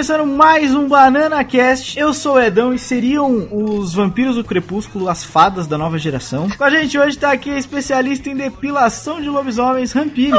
começando mais um Banana Cast. Eu sou o Edão e seriam os vampiros do crepúsculo, as fadas da nova geração. Com a gente hoje tá aqui a especialista em depilação de lobisomens, Rampini.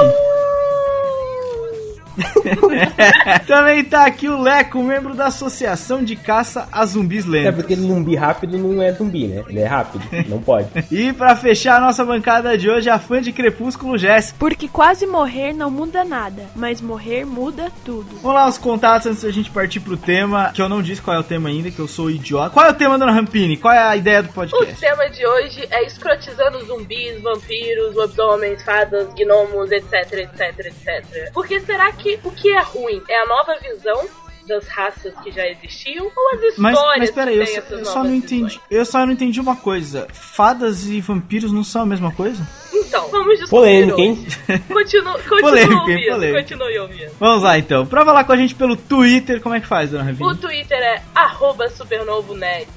Também tá aqui o Leco, membro da Associação de Caça a Zumbis É Lentos. porque zumbi rápido não é zumbi, né? Ele é rápido, não pode. E pra fechar a nossa bancada de hoje, a fã de Crepúsculo, Jéssica. Porque quase morrer não muda nada, mas morrer muda tudo. Vamos lá os contatos antes da gente partir pro tema, que eu não disse qual é o tema ainda, que eu sou idiota. Qual é o tema, dona Rampini? Qual é a ideia do O podcast? tema de hoje é escrotizando zumbis, vampiros, lobisomens, fadas, gnomos, etc, etc, etc. Porque será que o que é ruim é a nova visão das raças que já existiam ou as histórias Mas, mas peraí, eu, que só- eu só não entendi. visões? Eu só não entendi uma coisa. Fadas e vampiros não são a mesma coisa? Então, vamos descobrir Polêmica, hein? Continua, continua Polêmica, hein? ouvindo, Polêmica. continue ouvindo. Vamos lá então. Pra falar com a gente pelo Twitter, como é que faz, dona O Rampini? Twitter é arroba supernovonet.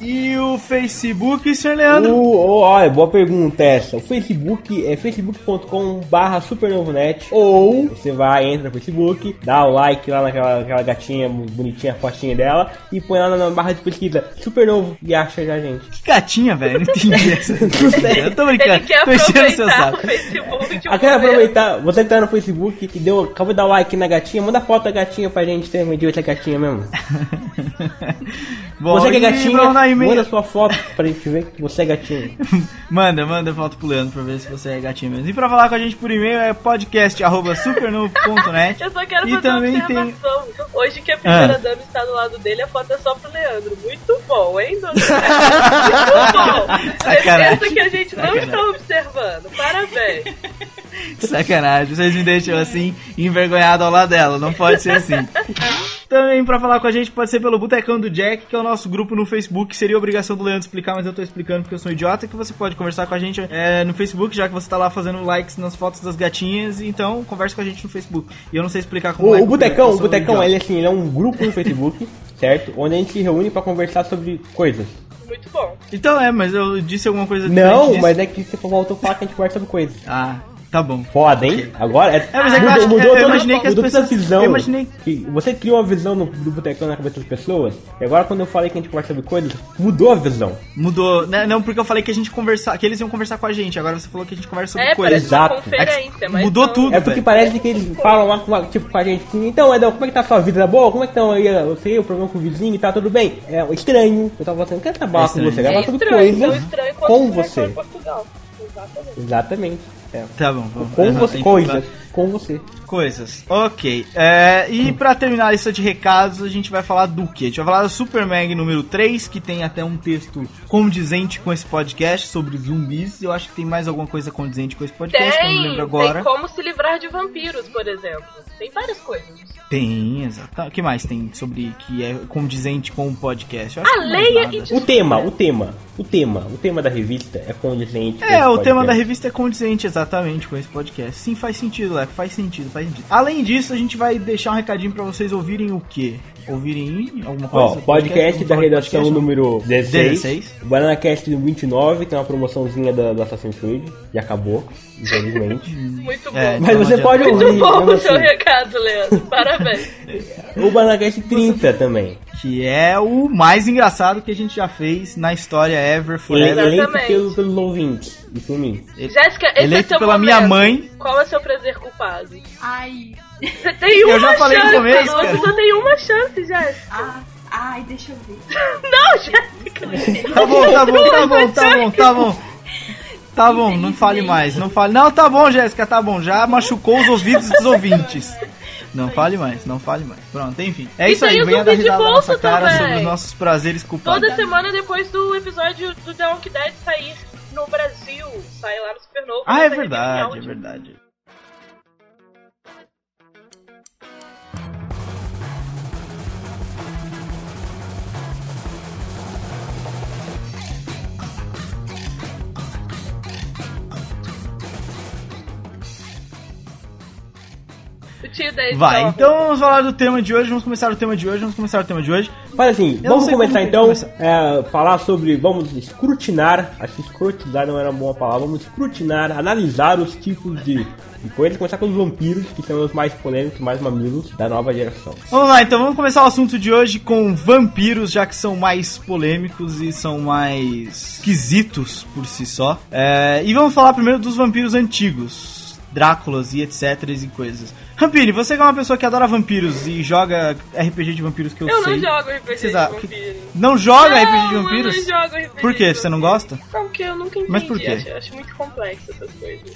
E o Facebook, senhor Leandro? O, olha, boa pergunta essa. O Facebook é facebook.com barra supernovonet ou você vai, entra no Facebook, dá o like lá naquela aquela gatinha bonitinha, fotinha dela e põe lá na barra de pesquisa supernovo e acha já a gente. Que gatinha, velho. Eu Não entendi essa. eu tô brincando. Ele quer tô enchendo seu aproveitar saco. o Facebook de Ah, quero aproveitar, você que tá no Facebook e deu, acabou de dar like na gatinha, manda foto da gatinha pra gente ter se é gatinha mesmo. Bom, você que é gatinha, e-mail. manda sua foto pra gente ver que você é gatinha. Manda, manda foto pro Leandro pra ver se você é gatinho mesmo. E pra falar com a gente por e-mail é podcast.supernovo.net. Eu só quero E fazer também uma tem- Ah. observação. Hoje que a primeira dama está do lado dele, a foto é só pro Leandro. Muito bom, hein, dona? Muito bom. Sacanagem. Certeza que a gente não Sacanagem. está observando. Parabéns. Sacanagem, vocês me deixam assim, envergonhado ao lado dela, não pode ser assim. Também pra falar com a gente pode ser pelo Botecão do Jack, que é o nosso grupo no Facebook. Seria obrigação do Leandro explicar, mas eu tô explicando porque eu sou um idiota. Que você pode conversar com a gente é, no Facebook, já que você tá lá fazendo likes nas fotos das gatinhas. Então, conversa com a gente no Facebook. E eu não sei explicar como O, like o Botecão, o um Botecão, idiota. ele assim, ele é um grupo no Facebook, certo? Onde a gente se reúne pra conversar sobre coisas. Muito bom. Então é, mas eu disse alguma coisa Não, mas é que você voltou a falar que a gente conversa sobre coisas. Ah, tá bom. Foda, hein? Agora é. É, mas é que eu mudou, mudou eu toda- imaginei que as mudou toda a pessoas- visão. eu imaginei- que você criou uma visão no, do Botecão na cabeça das pessoas. E agora quando eu falei que a gente conversa sobre coisas, mudou a visão. Mudou. né, Não, porque eu falei que a gente conversar, que eles iam conversar com a gente. Agora você falou que a gente conversa sobre É, coisas. Exato. mas Mudou não. tudo. É porque velho. parece que eles falam lá com, a- tipo, com a gente assim, então Edão, como é que tá a sua vida? Tá boa? Como é que estão aí você, o problema com o vizinho e tá tudo bem? É estranho. Eu tava falando, quero trabalhar É com você, É gravar sobre estranho, então coisas com você. Exatamente. Exatamente. É. Tá bom, vamos. Com Aham, você, coisas. Com você. Coisas. Ok. É, e pra terminar a lista de recados, a gente vai falar do que? A gente vai falar do Super Mag número 3, que tem até um texto condizente com esse podcast sobre zumbis. Eu acho que tem mais alguma coisa condizente com esse podcast, que eu não Tem, lembro tem agora. como se livrar de vampiros, por exemplo. Tem várias coisas. Tem, exato. O que mais tem sobre que é condizente com o podcast? Eu acho A leia nada. e O tema, o tema, o tema, o tema da revista é condizente. com É, o tema da podcast. revista é condizente exatamente com esse podcast. Sim, faz sentido, Leco, faz sentido, faz sentido. Além disso, a gente vai deixar um recadinho pra vocês ouvirem o quê? Ouvirem alguma coisa? Ó, podcast da falar de redação podcast? número 16. 16. O Banana Cast 29, tem uma promoçãozinha da, do Assassin's Creed. Já acabou, infelizmente. Muito bom. É, Mas Então, você pode Muito ouvir. bom mesmo o seu assim. recado, Leandro. Parabéns. O Banana Cast 30 também. Que é o mais engraçado que a gente já fez na história ever, forever. eleito Exatamente. pelo, pelos ouvintes. E por mim. Jéssica, esse Eleito é seu pela momento. minha mãe. Qual é o seu prazer culpado? Ai, Você tem uma Eu já falei no chance, começo, cara. Você só tem uma chance, Jéssica. ah, ai, deixa eu ver. Não, Jéssica. Tá bom, tá bom, tá bom, tá bom, tá bom. Tá bom, não fale mais, não fale. Não, tá bom, Jéssica, tá bom. Já machucou os ouvidos dos ouvintes. Não fale mais, não fale mais. Pronto, enfim. É E isso aí, venha dar risada na nossa cara também. sobre os nossos prazeres culpados. Toda semana depois do episódio do The Walking Dead sair no Brasil, sai lá no Supernovo. Ah, é verdade, é verdade. Tio da Vai, edição. então vamos falar do tema de hoje, vamos começar o tema de hoje, vamos começar o tema de hoje. Mas assim, Eu vamos começar então começar. é, falar sobre, vamos escrutinar, acho que escrutinar não era uma boa palavra, vamos escrutinar, analisar os tipos de, de coisas, começar com os vampiros, que são os mais polêmicos, mais mamilos da nova geração. Vamos lá, então vamos começar o assunto de hoje com vampiros, já que são mais polêmicos e são mais esquisitos por si só. É, e vamos falar primeiro dos vampiros antigos, Dráculas e etc e coisas. Rampini, você que é uma pessoa que adora vampiros e joga RPG de vampiros que eu, Eu sei. não jogo RPG Vocês de a- vampiros. Não joga Não, RPG de eu vampiros? não jogo RPG Por quê? de Você não gosta? Porque eu nunca entendi. Mas por quê? Acho, acho muito complexo essas coisas.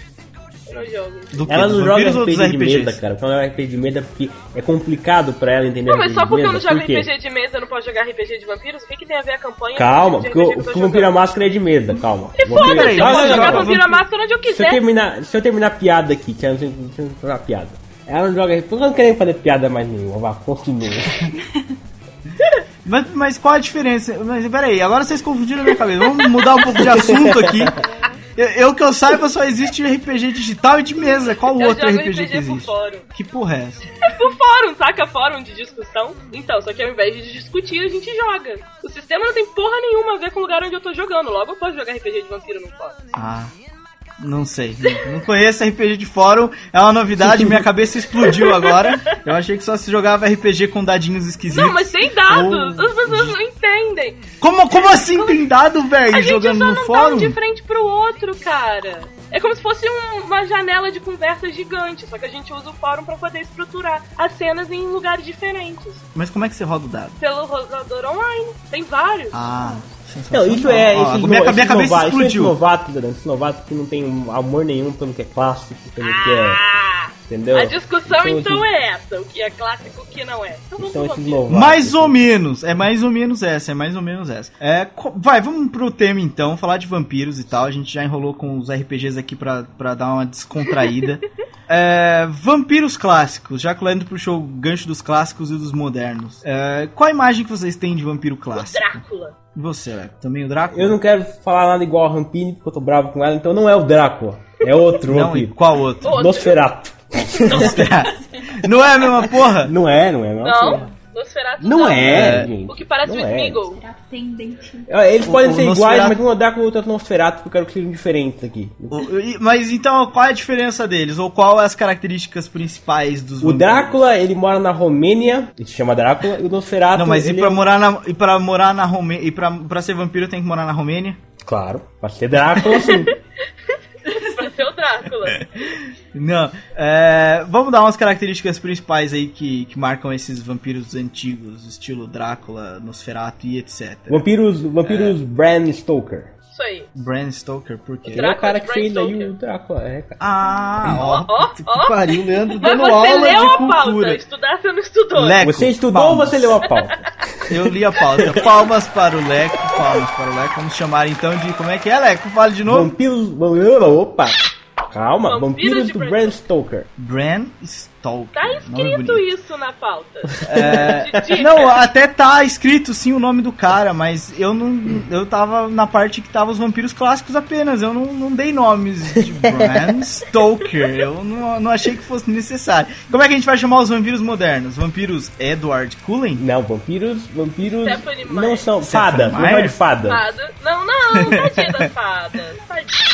Eu não jogo. Do? Ela não joga RPG de RPGs? mesa, cara. Porque ela joga RPG de mesa porque é complicado pra ela entender Não, mas RPG só porque eu não jogo Por? RPG de mesa, eu não posso jogar RPG de vampiros? O que, que tem a ver a campanha Calma, porque o, eu o jogando? Máscara é de mesa, calma. E foda-se, eu posso joga jogar à Máscara onde eu Se eu quiser. terminar, se eu terminar a piada aqui, que eu não sei se eu fazer uma piada. Ela não joga RPG, eu não quero fazer piada mais nenhuma, vá, continua. Mas, mas qual a diferença? Mas peraí, agora vocês confundiram a minha cabeça. Vamos mudar um pouco de assunto aqui. Eu, eu que eu saiba só existe RPG digital e de mesa. Qual Eu outro jogo RPG que RPG por existe? fórum. Que porra é essa? Por fórum, saca? Fórum de discussão. Então, só que ao invés de discutir, a gente joga. O sistema não tem porra nenhuma a ver com o lugar onde eu tô jogando. Logo eu posso jogar RPG de vampiro no fórum. Ah, não sei. Não conheço RPG de fórum. É uma novidade, minha cabeça explodiu agora. Eu achei que só se jogava RPG com dadinhos esquisitos. Não, mas tem dados. Ou- As pessoas não entendem. Como, como assim tem dado, A velho, gente jogando só no não tá fórum? um de frente pro outro, cara. É como se fosse um- uma janela de conversa gigante, só que a gente usa o fórum pra poder estruturar as cenas em lugares diferentes. Mas como é que você roda o dado? Pelo roteador online. Tem vários. Ah, Não, isso é. Esses minha, no- minha cabeça novatos, explodiu. Esses novatos, Durante, esses novatos que não tem amor nenhum pelo que é clássico, pelo que é. Ah! Entendeu? A discussão Então, então assim, é essa, o que é clássico e o que não é. Então vamos esses novatos. Mais ou menos, é mais ou menos essa, é mais ou menos essa. É, vai, vamos pro tema então, falar de vampiros e tal. A gente já enrolou com os RPGs aqui pra, pra dar uma descontraída. É, vampiros clássicos, já que o Leandro puxou o gancho dos clássicos e dos modernos. É, qual a imagem que vocês têm de vampiro O clássico? Drácula. E você, Leco? Também o Drácula? Eu não quero falar nada igual a Rampini, porque eu tô bravo com ela, então não é o Drácula. É outro Não, e qual outro? Outro. Nosferatu. não é a mesma porra? Não é, não é, não. Não, Nosferatu Não é, É. gente. O que parece não o é. Smeagol. Tem dente? Ah, Eles O- podem o ser iguais, Nosferatu- mas um é Drácula e outro é Nosferatu, porque eu quero que sejam diferentes aqui. O- Mas então, qual é a diferença deles? Ou qual é as características principais dos O vampiros? Drácula, ele mora na Romênia, ele se chama Drácula, e o Nosferatu... Não, mas e pra é- morar na e para morar na Romênia e pra, pra ser vampiro tem que morar na Romênia? Claro, pra ser Drácula, sim. Drácula. Não. É, vamos dar umas características principais aí que, que marcam esses vampiros antigos, estilo Drácula, Nosferatu e etc. Vampiros, vampiros Bram Stoker. Isso aí. Bram Stoker, por quê? Ele é o cara que Bram fez aí o Drácula, é, cara. Ah, ó, Ó, ó. que pariu, Leandro Mas dando você aula leu de a pauta. cultura. Estudar você não estudou. Leco, Você estudou palmas. ou você leu a pauta? Eu li a pauta. Palmas para o Leco, palmas para o Leco. Vamos chamar então de. Como é que é, Leco? Fale de novo. Vampiros. Opa! Calma, Vampiros vampiros de Bram Stoker. Bram Stoker. Tá escrito bonito. isso na pauta. É, De não, até tá escrito sim o nome do cara, mas eu não. Eu tava na parte que tava os vampiros clássicos apenas. Eu não, não dei nomes de Bram Stoker. Eu não, não achei que fosse necessário. Como é que a gente vai chamar os vampiros modernos? Vampiros Edward Cullen? Não, vampiros. Vampiros Stephanie não Meyer. são. Fada, não é de fada. Fada. Não, não, tadinha das fadas. Tadinha.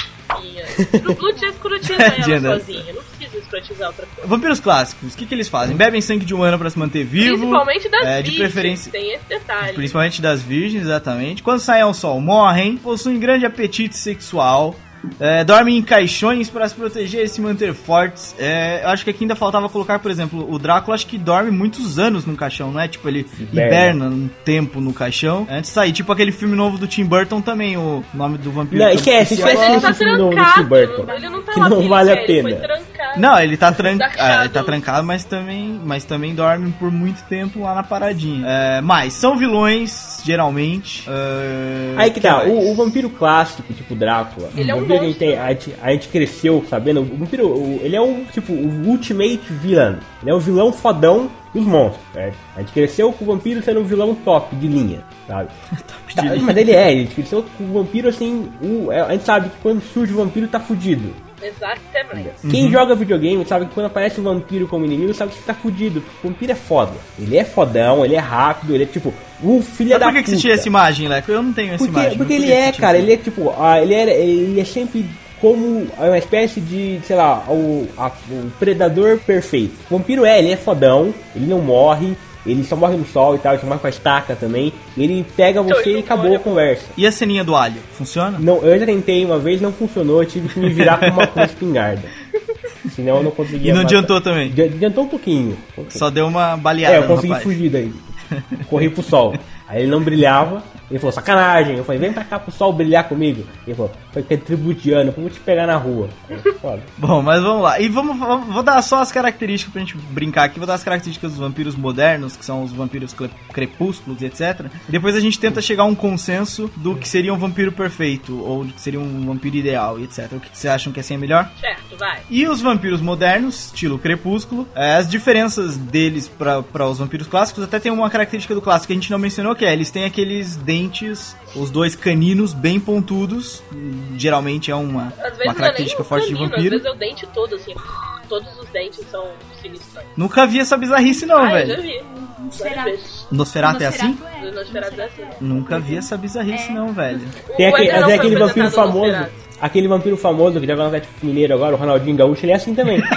No Blue já escrotiza Tadinha ela das- sozinha. Não precisa escrotizar outra coisa. Vampiros clássicos, o que, que eles fazem? Bebem sangue de humano pra se manter vivo. Principalmente das é, de virgens, preferência. Tem esse detalhe. Principalmente das virgens, exatamente. Quando saem ao sol, morrem, possuem grande apetite sexual, é, dormem em caixões para se proteger e se manter fortes. É, eu acho que aqui ainda faltava colocar, por exemplo, o Drácula acho que dorme muitos anos num caixão, não é? Tipo, ele Hiberna. hiberna um tempo no caixão antes de sair. Tipo aquele filme novo do Tim Burton também, o nome do vampiro. Não, esquece, esquece tá esse filme novo do Tim. Burton. Ele não tá Que lá não vale ele a pena. Não, ele tá, tran... Dark ah, ele tá trancado, mas também, mas também dorme por muito tempo lá na paradinha. É, mas são vilões, geralmente. é, Aí que tá, o, o vampiro clássico, tipo Drácula, Ele é o um vampiro que a gente, monstro. a, gente, a gente cresceu sabendo, o vampiro, o- ele é um, tipo, o ultimate villain, ele é o vilão fodão dos monstros, certo? A gente cresceu com o vampiro sendo um vilão top de linha, sabe? Tá, mas ele é, a gente cresceu com o vampiro assim, o- é, a gente sabe que quando surge o vampiro tá fudido. Exatamente. Quem joga videogame sabe que quando aparece um vampiro como inimigo, sabe que você tá fudido. O vampiro é foda. Ele é fodão, ele é rápido, ele é tipo, o filho Mas da por que, que puta. você tinha essa imagem, Leco? Eu não tenho essa Porque, imagem. porque Por ele que que é, cara, ele é tipo, ah, ele, é, ele é sempre como uma espécie de, sei lá, o, a- o predador perfeito. O vampiro é, ele é fodão, ele não morre, ele só morre no sol e tal, ele só morre com a estaca também. Ele pega Então, você e acabou a conversa. E a ceninha do alho? Funciona? Não, eu já tentei uma vez, não funcionou, eu tive que me virar com uma, com uma espingarda. Senão eu não conseguia. E não matar. adiantou também? Adi- Adiantou um pouquinho. Só deu uma baleada É, eu no consegui rapaz. fugir daí. Corri pro sol. Aí ele não brilhava. Ele falou, sacanagem. Eu falei, vem pra cá pro sol brilhar comigo. Ele falou, foi que é tributiano, vou te pegar na rua. Eu, Foda. Bom, mas vamos lá. E vamos, vamos- vou dar só as características pra gente brincar aqui. Vou dar as características dos vampiros modernos, que são os vampiros crepúsculos, etc. E depois a gente tenta chegar a um consenso do que seria um vampiro perfeito, ou do que seria um vampiro ideal, e etc. O que vocês acham que assim é melhor? Certo, vai. E os vampiros modernos, estilo crepúsculo, é, as diferenças deles para os vampiros clássicos, até tem uma característica do clássico que a gente não mencionou, que é eles têm aqueles dentes, os dois caninos bem pontudos, geralmente é uma, Às uma é característica o forte de canino, às vampiro. vezes é o dente todo, assim. Todos os dentes são sinistros. Nunca vi essa bizarrice não, ah, eu já velho. vi. Nosferatu. Nosferatu é assim? Do Nosferatu é assim. Nunca vi essa bizarrice não, velho. Tem O aquele, Eder não tem foi aquele vampiro famoso. Aquele vampiro famoso que joga no Atlético Mineiro agora, o Ronaldinho Gaúcho, ele é assim também.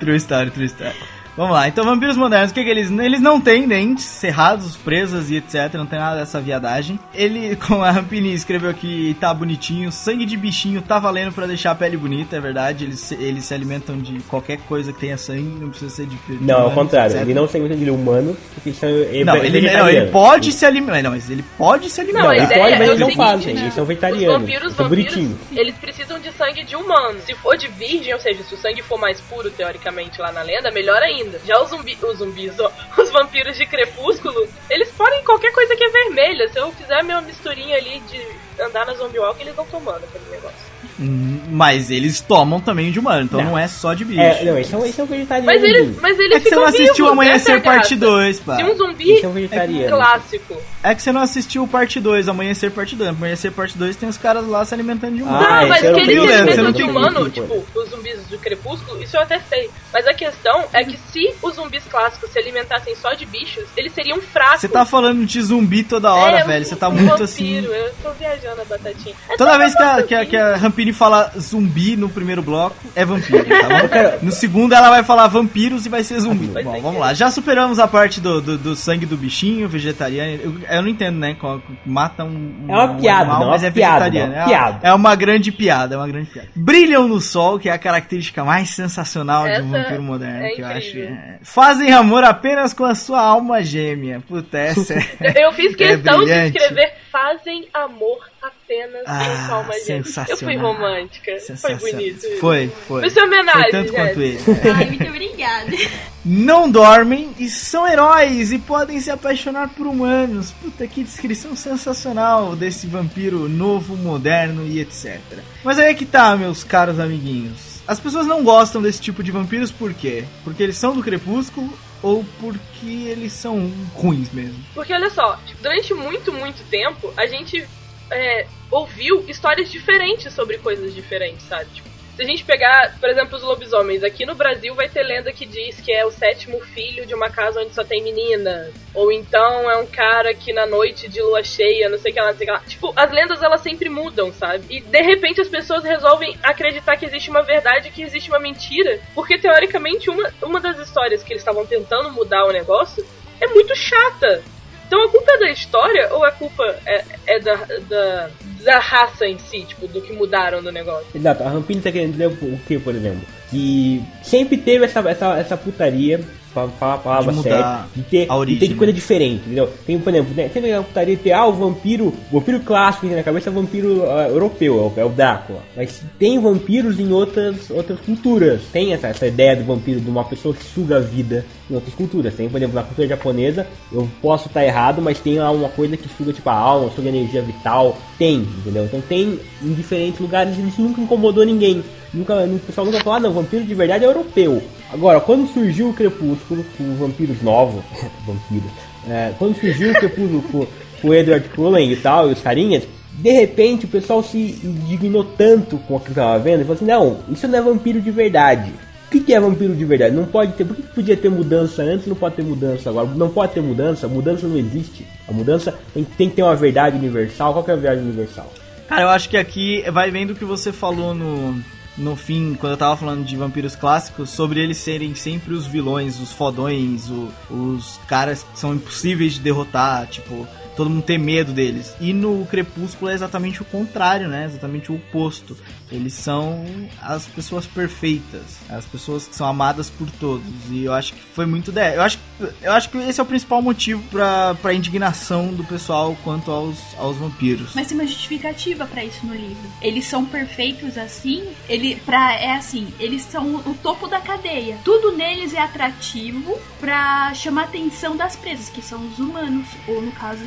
True story, true story. Vamos lá, então vampiros modernos, o que, que eles. Eles não têm dentes cerrados, presas e etc. Não tem nada dessa viadagem. Ele, como a Rampini escreveu aqui, tá bonitinho. Sangue de bichinho tá valendo pra deixar a pele bonita, é verdade. Eles, se- eles se alimentam de qualquer coisa que tenha sangue, não precisa ser de. de Não, ao contrário, etc. ele não se alimenta de humano, porque isso é Não, ele, não, ele pode se alimentar. Não, mas ele pode se alimentar. Não, ele é- pode, é mas eles não fazem, né? eles são Os vegetarianos. vampiros, eles são vampiros, bonitinhos. eles precisam de sangue de humano. Se for de virgem, ou seja, se o sangue for mais puro, teoricamente, lá na lenda, melhor ainda. Já os, zumbi, os zumbis, ó, os vampiros de crepúsculo, eles podem qualquer coisa que é vermelha. Se eu fizer minha misturinha ali de andar na zombie walk, eles vão tomando aquele negócio. Mas eles tomam também de humano, então não, Não. é só de bicho. É, não, eles são, eles são vegetarianos. Mas eles, mas eles É que você não assistiu vivos, Amanhecer é Parte graça. 2, pá. Se um zumbi vegetarianos. clássico. É que você não assistiu o parte 2, Amanhecer Parte 2. Amanhecer Parte 2 tem os caras lá se alimentando de humano. Ah, Não, mas eu que não eles se alimentam de humano, tipo, os zumbis do crepúsculo, isso eu até sei. Mas a questão é que se os zumbis clássicos se alimentassem só de bichos, eles seriam fracos. Você tá falando de zumbi toda hora, É, velho. Você tá um muito vampiro, assim. Eu tô viajando a batatinha. É Toda vez que a, que, a, que a Rampini fala zumbi no primeiro bloco, é vampiro, tá No segundo ela vai falar vampiros e vai ser zumbi. Vai Bom, vamos lá. Já superamos a parte do, do, do sangue do bichinho, vegetariano. Eu, eu não entendo, né? Mata um. É uma um piada, animal, não, é mas uma é piada, vegetariano. não, É, piada. é uma grande piada, é uma grande piada. Brilham no sol, que é a característica mais sensacional de um Essa vampiro moderno, é que eu acho. é. Fazem amor apenas com a sua alma gêmea. Puta, essa é. Eu fiz questão de brilhante. escrever fazem amor apenas Ah, com sua alma gêmea. Eu fui sensacional. romântica. Foi Sensacional. bonito. isso. Foi, foi. Foi sua homenagem, Foi tanto quanto ele. Ai, muito obrigada. Não dormem e são heróis e podem se apaixonar por humanos. Puta que descrição sensacional desse vampiro novo, moderno e etc. Mas aí é que tá, meus caros amiguinhos. As pessoas não gostam desse tipo de vampiros por quê? Porque eles são do crepúsculo ou porque eles são ruins mesmo? Porque olha só, tipo, durante muito, muito tempo, a gente é, ouviu histórias diferentes sobre coisas diferentes, sabe? Tipo, se a gente pegar, por exemplo, os lobisomens, aqui no Brasil vai ter lenda que diz que é o sétimo filho de uma casa onde só tem meninas. Ou então é um cara que na noite de lua cheia, não sei o que lá, não sei o que lá. Tipo, as lendas elas sempre mudam, sabe? E de repente as pessoas resolvem acreditar que existe uma verdade que existe uma mentira. Porque teoricamente uma, uma das histórias que eles estavam tentando mudar o negócio é muito chata. Então a culpa é da história ou a culpa é, é da, da, da raça em si, tipo, do que mudaram do negócio? Exato, a Rampini tá querendo dizer o que, por exemplo? Que sempre teve essa, essa, essa putaria, pra falar a palavra De mudar séria, de ter, a origem, de ter de coisa né? diferente, entendeu? Tem, por exemplo, né, tem a putaria de ter, ah, o vampiro, o vampiro clássico que tem na cabeça é o vampiro ah, europeu, é o, é o Drácula. Mas tem vampiros em outras, outras culturas. Tem essa, essa ideia do vampiro de uma pessoa que suga a vida em outras culturas. Tem, por exemplo, na cultura japonesa, eu posso estar errado, mas tem lá uma coisa que suga tipo a alma, suga a energia vital. Tem, entendeu? Então tem em diferentes lugares e isso nunca incomodou ninguém. Nunca, o pessoal nunca falou, ah, não, vampiro de verdade é europeu. Agora, quando surgiu o Crepúsculo, com vampiros novos, vampiros, é, quando surgiu o Crepúsculo com, com o Edward Cullen e tal, e os carinhas, de repente o pessoal se indignou tanto com o que tava vendo e falou assim: não, isso não é vampiro de verdade. O que, que é vampiro de verdade? Não pode ter. Por que, podia ter mudança antes não pode ter mudança agora? Não pode ter mudança, mudança não existe. A mudança tem, tem que ter uma verdade universal. Qual que é a verdade universal? Cara, eu acho que aqui vai vendo o que você falou no, no fim, quando eu tava falando de vampiros clássicos, sobre eles serem sempre os vilões, os fodões, o- os caras que são impossíveis de derrotar, tipo, todo mundo ter medo deles. E no Crepúsculo é exatamente o contrário, né? Exatamente o oposto. Eles são as pessoas perfeitas, as pessoas que são amadas por todos. E eu acho que foi muito de... eu acho eu acho que esse é o principal motivo pra, pra indignação do pessoal quanto aos, aos vampiros. Mas tem uma justificativa pra isso no livro. Eles são perfeitos assim, ele pra, é assim, eles são o topo da cadeia. Tudo neles é atrativo pra chamar a atenção das presas, que são os humanos, ou no caso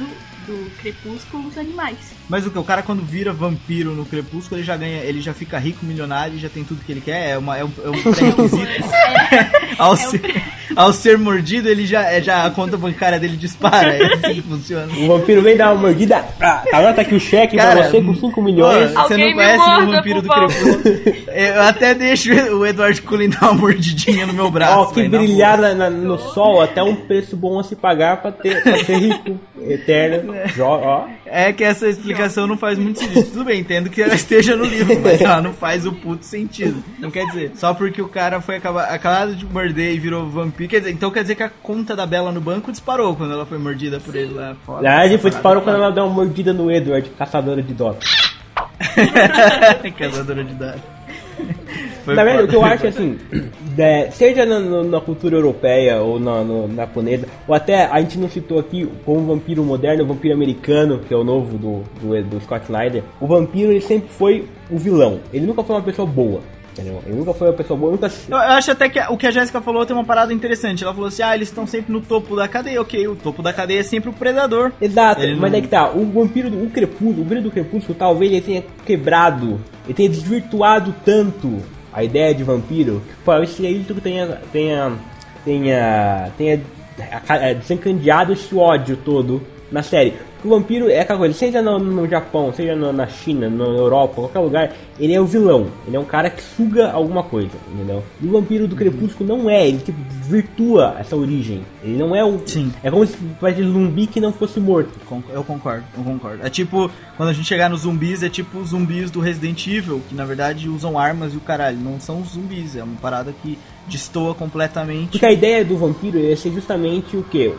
do crepúsculo, os animais. Mas o que? O cara quando vira vampiro no Crepúsculo, ele já ganha, ele já fica rico, milionário, já tem tudo que ele quer, é, uma, é um, é um pré-requisito. ao, ser, ao ser mordido, ele já, é, já a conta bancária dele dispara, é assim que funciona. O vampiro vem dar uma mordida. Ah, agora tá aqui o cheque Cara, pra você com 5 milhões. Pô, você não conhece o vampiro do. Crepúsculo? Eu até deixo o Edward Cullen dar uma mordidinha no meu braço. Ó, que brilhar na- na- no sol até um preço bom a se pagar pra ter, pra ser rico, eterno. Jo- ó. É que essa explicação não faz muito sentido. Tudo bem, entendo que ela esteja no livro, mas ela não faz o puto sentido. Não quer dizer, só porque o cara foi acaba- acabado de morder e virou vampiro. Quer dizer, então quer dizer que a conta da Bela no banco disparou quando ela foi mordida por ele lá fora. Na verdade, foi disparou quando ela deu uma mordida no Edward, caçadora de dó. Caçadora de dados. Foi Na verdade, o que eu acho assim, é, seja na, na- na cultura europeia ou na, no- na japonesa, ou até a gente não citou aqui como vampiro moderno, o vampiro americano, que é o novo do, do, do Scott Snyder, o vampiro ele sempre foi o vilão. Ele nunca foi uma pessoa boa. Entendeu? Ele nunca foi uma pessoa boa, nunca. Eu, eu acho até que o que a Jéssica falou tem uma parada interessante. Ela falou assim: ah, eles estão sempre no topo da cadeia. Ok, o topo da cadeia é sempre o predador. Exato, Ele mas não- é que tá, o vampiro, do- o crepúsculo, o brilho do crepúsculo talvez ele tenha quebrado, ele tenha desvirtuado tanto a ideia de vampiro, que seja isso que tenha, tenha, tenha, tenha é, desencadeado esse ódio todo na série. O vampiro é aquela coisa, seja no, no Japão, seja no- na China, na Europa, qualquer lugar, ele é o vilão. Ele é um cara que suga alguma coisa, entendeu? E o vampiro do crepúsculo não é, ele tipo virtua essa origem. Ele não é um. Sim. É como se fosse um zumbi que não fosse morto. Eu concordo, eu concordo. É tipo, quando a gente chegar nos zumbis, é tipo os zumbis do Resident Evil, que na verdade usam armas e o caralho. Não são zumbis, é uma parada que destoa completamente. Porque a ideia do vampiro é ser justamente o que?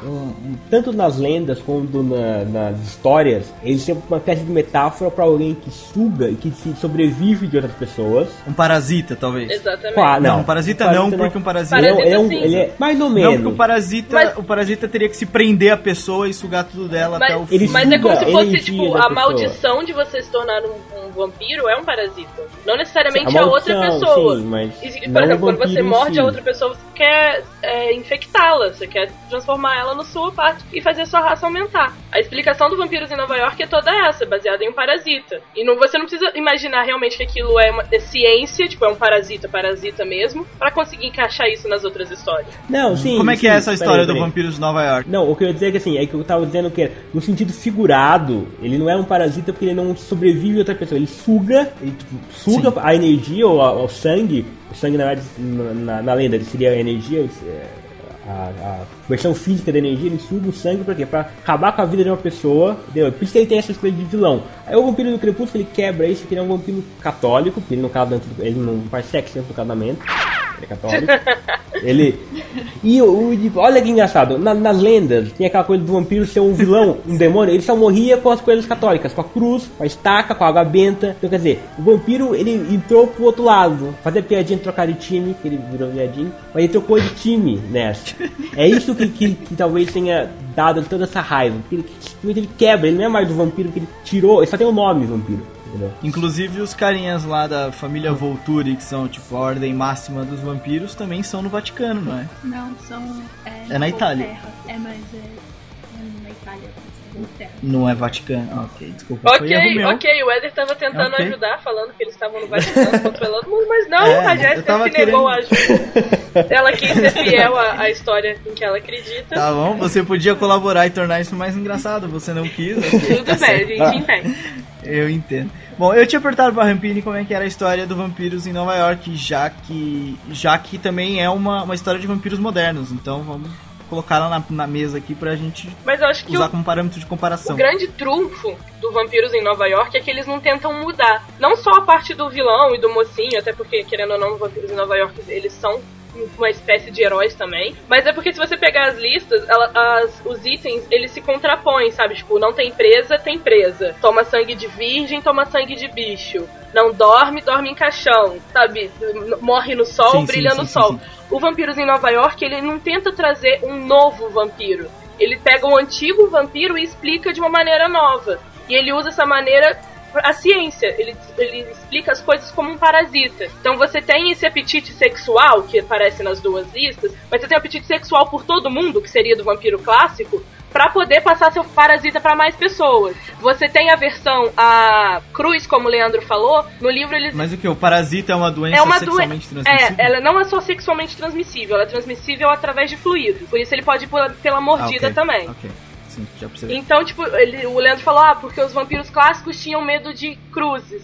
tanto nas lendas quanto na- nas histórias, ele ser uma espécie de metáfora para alguém que suga e que se sobrevive de outras pessoas. Um parasita, talvez. Exatamente. Ah, Não, um parasita não, porque um parasita- Ele é, um- ele é um- Parasita, ele é mais ou Não, menos. porque o parasita, Mas- o parasita teria que se prender a pessoa e sugar tudo dela até o Mas, fim. Ele mas é como se fosse, tipo, a pessoa. maldição de você se tornar um, um vampiro é um parasita. Não necessariamente A a, outra maldição, pessoa. sim, mas E, por exemplo, quando você morde si. a outra pessoa, você quer é, infectá-la, você quer transformar ela na sua parte e fazer a sua raça aumentar. A explicação do vampiros em Nova York é toda essa, baseada em um parasita. E não, você não precisa imaginar realmente que aquilo é, uma, é ciência, tipo, é um parasita, parasita mesmo, pra conseguir encaixar isso nas outras histórias. Não, sim. Como é que sim, é essa história peraí, do. Vampiros de Nova York? Não, o que eu ia dizer é que assim, é que eu tava dizendo que no sentido figurado, ele não é um parasita porque ele não sobrevive a outra pessoa, ele suga, ele tipo, suga a energia ou o sangue, o sangue na na, na- lenda ele seria a energia, é, a, a versão física da energia, ele suga o sangue pra quê? Pra acabar com a vida de uma pessoa, entendeu? Por isso que ele tem essa coisa de vilão. Aí o vampiro do crepúsculo ele quebra isso, que ele é um vampiro católico, porque ele do- ele não faz sexo dentro do casamento. É católico. Ele. E o, o- olha que engraçado, na- nas lendas tem aquela coisa do vampiro ser um vilão, um demônio, ele só morria com as coisas católicas, com a cruz, com a estaca, com a água benta. Então quer dizer, o vampiro ele entrou pro outro lado, fazer piadinha trocar de time, que ele virou viadinho, mas ele trocou de time nessa. É isso que, que, que talvez tenha dado toda essa raiva, porque ele, ele quebra, ele não é mais o vampiro que ele tirou, ele só tem o nome vampiro. Entendeu? Inclusive os carinhas lá da família Volturi, que são tipo a ordem máxima dos vampiros, também são no Vaticano, não é? Não, são. É, É na Itália. É, mas é, é na Itália. Inglaterra. Não é Vaticano. Ah, ok, desculpa. Foi erro Ok, meu. ok, o Éder tava tentando Ok. ajudar, falando que eles estavam no Vaticano controlando o mundo, mas não, É, a Jéssica se negou a ajuda. Ela quis ser fiel à, à história em que ela acredita. Tá bom, você podia colaborar e tornar isso mais engraçado, você não quis. Tudo tá bem, a certo. gente entende. Eu entendo. Bom, eu tinha perguntado pra Rampini como é que era a história do vampiros em Nova York, já que já que também é uma, uma história de vampiros modernos. Então vamos colocar ela na, na mesa aqui pra gente Mas eu acho que usar o, como parâmetro de comparação. o grande trunfo do Vampiros em Nova York é que eles não tentam mudar. Não só a parte do vilão e do mocinho, até porque, querendo ou não, os Vampiros em Nova York, eles são uma espécie de heróis também. Mas é porque se você pegar as listas, ela- as- os itens, eles se contrapõem, sabe? Tipo, não tem presa, tem presa. Toma sangue de virgem, toma sangue de bicho. Não dorme, dorme em caixão, sabe? Morre no sol, Sim, brilha sim, no sim, sol. O Vampiros em Nova York, ele não tenta trazer um novo vampiro. Ele pega um antigo vampiro e explica de uma maneira nova. E ele usa essa maneira a ciência. Ele, ele explica as coisas como um parasita. Então você tem esse apetite sexual, que aparece nas duas listas, mas você tem apetite sexual por todo mundo, que seria do vampiro clássico, pra poder passar seu parasita pra mais pessoas. Você tem a versão a cruz, como o Leandro falou, no livro eles Mas o que? O parasita é uma doença é uma sexualmente doença. transmissível? É, ela não é só sexualmente transmissível, ela é transmissível através de fluido. Por isso ele pode ir pela, pela Ah, mordida ok, também. Ok, sim, já. Então, tipo, ele, o Leandro falou, ah, porque os vampiros clássicos tinham medo de cruzes,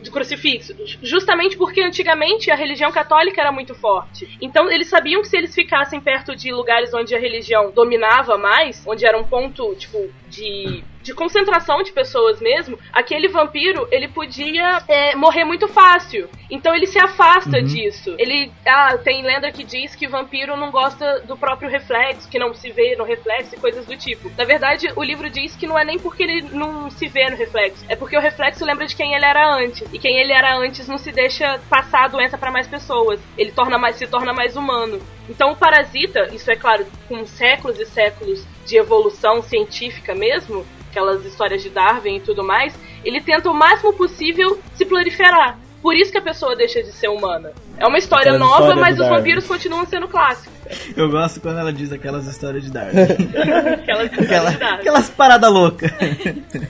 de crucifixo. Justamente porque antigamente a religião católica era muito forte. Então eles sabiam que se eles ficassem perto de lugares onde a religião dominava mais, onde era um ponto, tipo, de. De concentração de pessoas mesmo, aquele vampiro ele podia é, morrer muito fácil. Então ele se afasta disso. Ele. Ah, tem lenda que diz que vampiro não gosta do próprio reflexo, que não se vê no reflexo e coisas do tipo. Na verdade, o livro diz que não é nem porque ele não se vê no reflexo, é porque o reflexo lembra de quem ele era antes. E quem ele era antes não se deixa passar a doença para mais pessoas. Ele torna mais, se torna mais humano. Então o parasita, isso é claro, com séculos e séculos de evolução científica mesmo, aquelas histórias de Darwin e tudo mais, ele tenta o máximo possível se proliferar. Por isso que a pessoa deixa de ser humana. É uma história Aquelas nova, histórias mas os Darwin. vampiros continuam sendo clássicos. Eu gosto quando ela diz aquelas histórias de Darwin. Aquelas histórias Aquela, de Darwin. aquelas paradas loucas.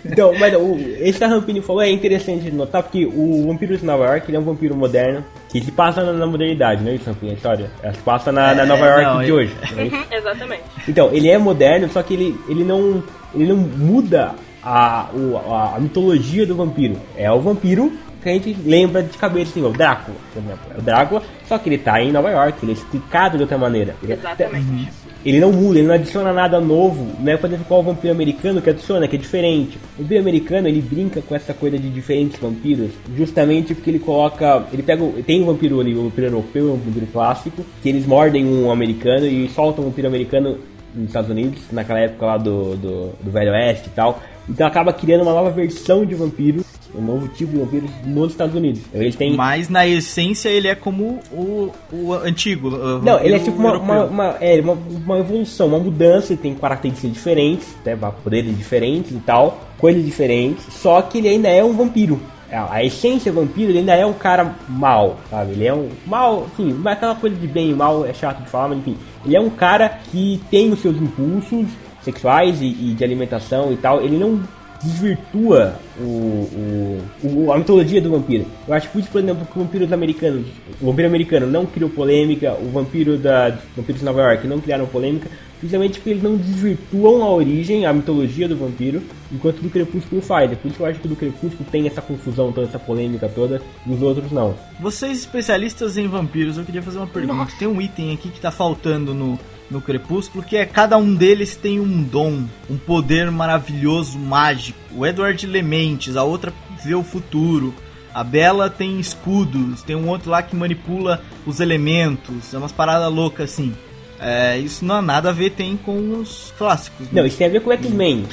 Então, mas o, esse que a Rampini falou é interessante de notar, porque o Vampiro de Nova York ele é um vampiro moderno, que se passa na, na modernidade, não é isso, Rampini, a história? Ela se passa na, na É, Nova York não, de ele- hoje, não é isso? Uhum, exatamente. Então, ele é moderno, só que ele, ele, não, ele não muda a, a, a mitologia do vampiro. É o vampiro que a gente lembra de cabeça, assim, o Drácula, por exemplo. É o Drácula, só que ele tá em Nova York, ele é explicado de outra maneira. Ele é- Exatamente. ele não muda, ele não adiciona nada novo, não é exemplo qual o vampiro americano que adiciona, que é diferente. O vampiro americano ele brinca com essa coisa de diferentes vampiros, justamente porque ele coloca. Ele pega. Tem um vampiro ali, o vampiro europeu, um vampiro clássico, que eles mordem um americano e soltam um vampiro americano nos Estados Unidos, naquela época lá do, do, do Velho Oeste e tal. Então acaba criando uma nova versão de vampiro, um novo tipo de vampiro nos Estados Unidos. Então ele tem. Mas na essência ele é como o, o antigo. o Não, ele é tipo uma, uma, uma- é, uma, uma evolução, uma mudança, ele tem características diferentes, né, poderes diferentes e tal, coisas diferentes, só que ele ainda é um vampiro. A a essência vampiro, ele ainda é um cara mal, sabe? Ele é um mal, enfim, mas aquela coisa de bem e mal é chato de falar, mas enfim. Ele é um cara que tem os seus impulsos sexuais e, e de alimentação e tal, ele não desvirtua o, o, o- a mitologia do vampiro. Eu acho isso, por exemplo, que o vampiro americano, o vampiro americano não criou polêmica, o vampiro da vampiros de Nova York não criaram polêmica, principalmente porque eles não desvirtuam a origem, a mitologia do vampiro, enquanto do Crepúsculo faz. É por isso que eu acho que do Crepúsculo tem essa confusão, toda essa polêmica toda, e os outros não. Vocês especialistas em vampiros, eu queria fazer uma pergunta. Tem um item aqui que tá faltando no, no Crepúsculo, que é cada um deles tem um dom, um poder maravilhoso, mágico. O Edward Lementes, a outra vê o futuro. A Bela tem escudos, tem um outro lá que manipula os elementos, é umas paradas loucas assim. É, isso não há nada a ver tem com os clássicos. né? Não, isso tem a ver com o X-Men.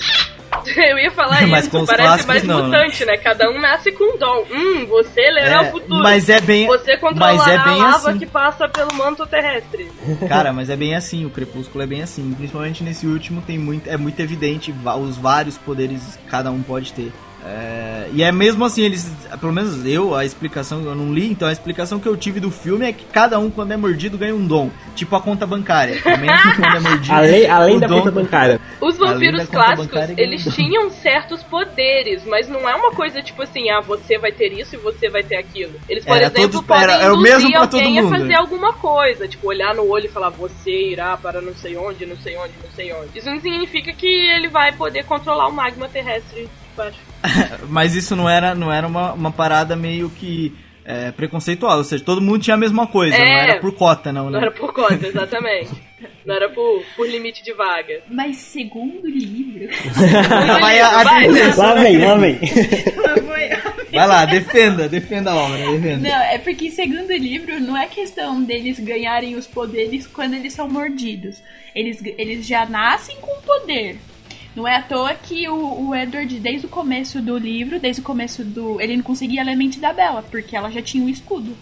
Eu ia falar Mas isso, com os parece clássicos, mais não, né? mutante, né? Cada um nasce com um dom. Hum, você lerá É, o futuro. mas é bem- Você controlará mas é bem a lava assim. que passa pelo manto terrestre. Cara, mas é bem assim, o Crepúsculo é bem assim. Principalmente nesse último tem muito, é muito evidente os vários poderes que cada um pode ter. É, e é mesmo assim, eles. Pelo menos eu, a explicação, eu não li, então a explicação que eu tive do filme é que cada um, quando é mordido, ganha um dom. Tipo a conta bancária. Mesmo quando é mordido. Além, além da dom- conta bancária. Os vampiros clássicos, bancária, eles um tinham certos poderes, mas não é uma coisa tipo assim, ah, você vai ter isso e você vai ter aquilo. Eles, por Era exemplo, todos- podem era- era o mesmo pra todo mundo. fazer alguma coisa, tipo, olhar no olho e falar, você irá para não sei onde, não sei onde, não sei onde. Isso não significa que ele vai poder controlar o magma terrestre Mas isso não era, não era uma, uma parada meio que é, preconceituosa, ou seja, todo mundo tinha a mesma coisa, não É. era por cota, não, Não né? era por cota, exatamente. Não era por, por limite de vaga. Mas segundo o livro. Vai a- Vai, defesa. Lá vem, lá vem. Vai lá, defenda, defenda a obra, defenda. Não, é porque segundo o livro, não é questão deles ganharem os poderes quando eles são mordidos. Eles, eles já nascem com poder. Não é à toa que o, o Edward, desde o começo do livro, desde o começo do. Ele não conseguia a mente da Bella, porque ela já tinha o escudo.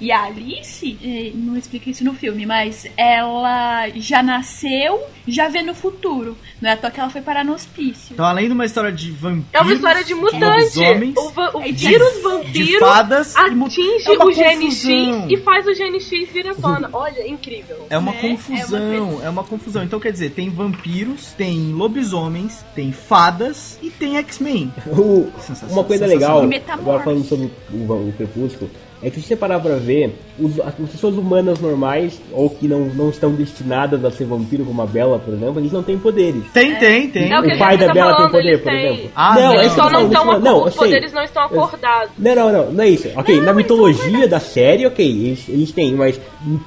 E a Alice, não explica isso no filme, mas ela já nasceu, já vê no futuro. Não é à toa que ela foi parar no hospício. Então, além de uma história de vampiros, É uma história de mutante. lobisomens, O, va- o de- vírus de vampiro fadas atinge É uma o gene confusão. X e faz o gene X vir à tona. Olha, é incrível. É uma né? confusão, é uma confusão. Então quer dizer, tem vampiros, tem lobisomens, tem fadas e tem X-Men. Uma coisa legal, agora falando sobre o, o Crepúsculo, é que se você parar pra ver, os- as pessoas humanas normais, ou que não, não estão destinadas a ser vampiro, como a Bella, por exemplo, eles não têm poderes. Tem, tem, tem. É o pai da tá Bella tem poder, por têm. exemplo. Ah, não, não. é só não estão. não, eu Os sei. poderes não estão acordados. Não, não, não, não é isso. Ok, na mitologia da série, ok, eles, eles têm, mas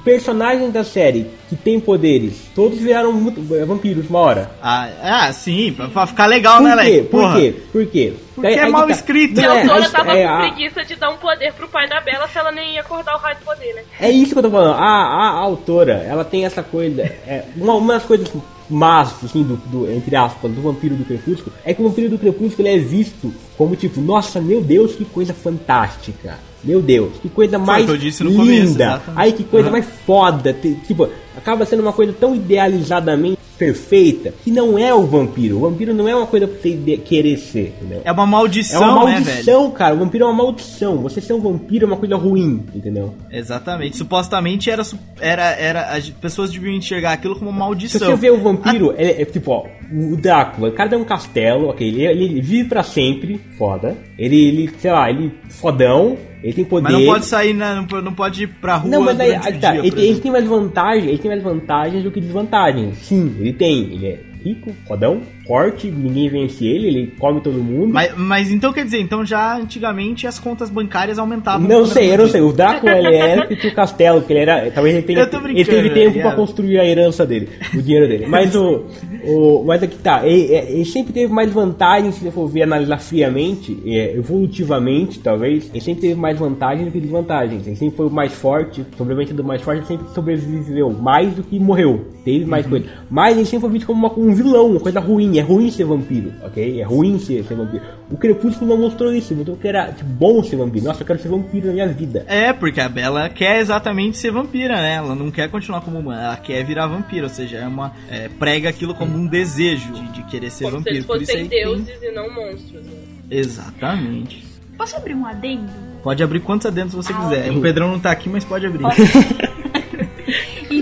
personagens da série que têm poderes, todos viraram mut- vampiros uma hora. Ah, ah, sim, pra, pra ficar legal, né, Por quê? Leque? Por quê? Por quê? Porque é que mal tá. escrito. Não, a é, autora a- tava é, com a- preguiça de dar um poder pro pai da Bela se ela nem ia acordar o raio do poder, né? É isso que eu tô falando. A, a, a autora, ela tem essa coisa. É, uma, uma das coisas más, assim, do, do- entre aspas, do vampiro do crepúsculo, é que o vampiro do crepúsculo ele é visto como tipo, nossa, meu Deus, que coisa fantástica. Meu Deus, que coisa mais o que eu disse no linda. começo. Ai, que coisa Uhum. mais foda. Tipo, acaba sendo uma coisa tão idealizadamente perfeita que não é o vampiro. O vampiro não é uma coisa pra você querer ser, entendeu? É uma É maldição, uma né, velho? maldição, cara. O vampiro é uma maldição. Você ser um vampiro é uma coisa ruim, entendeu? Exatamente. Supostamente era, era, era as pessoas deviam enxergar aquilo como uma Se maldição. você vê o vampiro, é, é tipo, ó, o Drácula, o cara tem um castelo, ok, ele, ele vive pra sempre, foda. Ele, ele, sei lá, ele fodão, ele tem poder. Mas não pode sair, na, não, não pode ir pra rua Não, mas aí, tá, dia, ele, ele tem mais vantagens, ele tem mais vantagens do que desvantagens. Sim, ele tem. Ele é rico, fodão, forte, ninguém vence ele, ele come todo mundo. Mas, mas então quer dizer, então já antigamente as contas bancárias aumentavam. Não sei, eu não sei. O Drácula ele era que tinha o castelo, porque ele era. Talvez ele tenha. Ele teve tempo é, pra é. construir a herança dele, o dinheiro dele. Mas o. o mas aqui tá, ele, ele sempre teve mais vantagens, se você for ver analisar friamente, é, evolutivamente, talvez, ele sempre teve mais vantagens do que desvantagens. Ele sempre foi o mais forte, sobrevivente do mais forte, ele sempre sobreviveu mais do que morreu. Teve mais Uhum. coisa. Mas ele sempre foi visto como uma- um vilão, uma coisa ruim. É ruim ser vampiro, ok? É ruim ser, ser vampiro. O Crepúsculo não mostrou isso, mostrou que era tipo, bom ser vampiro. Nossa, eu quero ser vampiro na minha vida. É, porque a Bela quer exatamente ser vampira, né? Ela não quer continuar como humana, ela quer virar vampira, ou seja, é uma é, prega aquilo como um desejo de, de querer ser Como se vampiro. eles Por isso fossem aí tem- deuses e não monstros. Né? Exatamente. Posso abrir um adendo? Pode abrir quantos adentros você quiser. O Pedrão não tá aqui, mas pode abrir.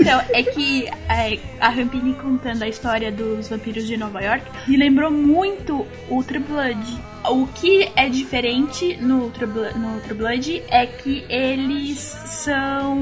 Então, é que é, a Rampini contando a história dos vampiros de Nova York me lembrou muito o True Blood. O que é diferente no True, no True Blood é que eles são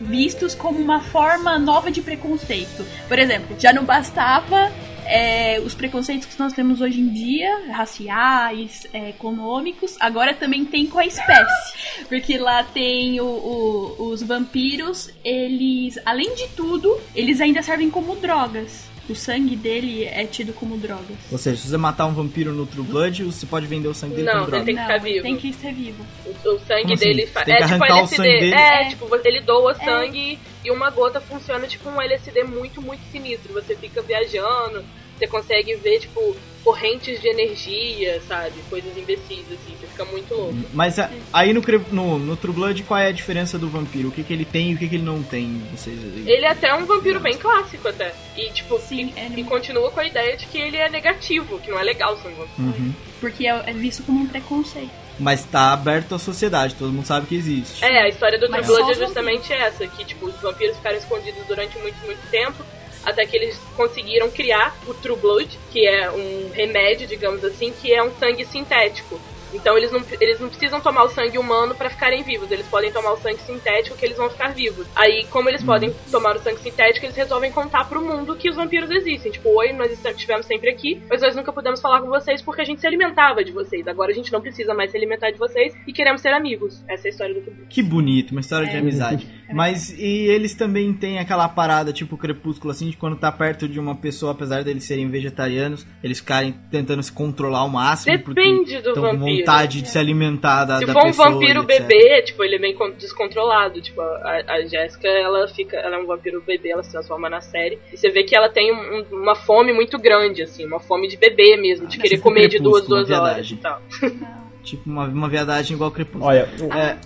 vistos como uma forma nova de preconceito. Por exemplo, já não bastava é, os preconceitos que nós temos hoje em dia, raciais, é, econômicos, agora também tem com a espécie. Porque lá tem o- o- os vampiros, eles, além de tudo, eles ainda servem como drogas. O sangue dele é tido como drogas. Ou seja, se você matar um vampiro no True Blood, você pode vender o sangue dele Não, como droga. Tem que Não, ficar vivo. tem que ser vivo. O, o sangue Como assim? dele Você fa- tem é que tipo arrancar o LSD. sangue dele? É, É. tipo, ele doa sangue e uma gota funciona tipo um LSD muito, muito sinistro. Você fica viajando, você consegue ver, tipo, correntes de energia, sabe? Coisas imbecis, assim, você fica muito louco. Mas a- aí no, no, no True Blood, qual é a diferença do vampiro? O que, que ele tem e o que, que ele não tem? Vocês... Ele é até um vampiro bem clássico até. E tipo, Sim, e, ele- e continua com a ideia de que ele é negativo, que não é legal ser um vampiro. Uhum. Porque é, é visto como um preconceito. Mas tá aberto à sociedade, todo mundo sabe que existe. É, a história do True Blood é justamente essa, que tipo, os vampiros ficaram escondidos durante muito, muito tempo, até que eles conseguiram criar o True Blood, que é um remédio, digamos assim, que é um sangue sintético. Então eles não, eles não precisam tomar o sangue humano pra ficarem vivos. Eles podem tomar o sangue sintético que eles vão ficar vivos. Aí, como eles podem tomar o sangue sintético, eles resolvem contar pro mundo que os vampiros existem. Tipo, oi, nós estivemos sempre aqui, mas nós nunca pudemos falar com vocês porque a gente se alimentava de vocês. Agora a gente não precisa mais se alimentar de vocês e queremos ser amigos. Essa é a história do Kubrick. Que bonito, uma história de amizade. Mas e eles também têm aquela parada, tipo crepúsculo, assim, de quando tá perto de uma pessoa, apesar deles serem vegetarianos, eles ficarem tentando se controlar ao máximo. Depende do vampiro. Vontade de se alimentar da, Se da for um pessoa, vampiro etc. bebê, tipo, ele é bem con- descontrolado. Tipo, a, a Jéssica, ela fica. Ela é um vampiro bebê, ela se transforma na série. E você vê que ela tem um- um- uma fome muito grande, assim, uma fome de bebê mesmo, de querer tipo comer de duas, duas horas e tal. Tipo uma, uma viadagem igual crepúsculo. Olha, É,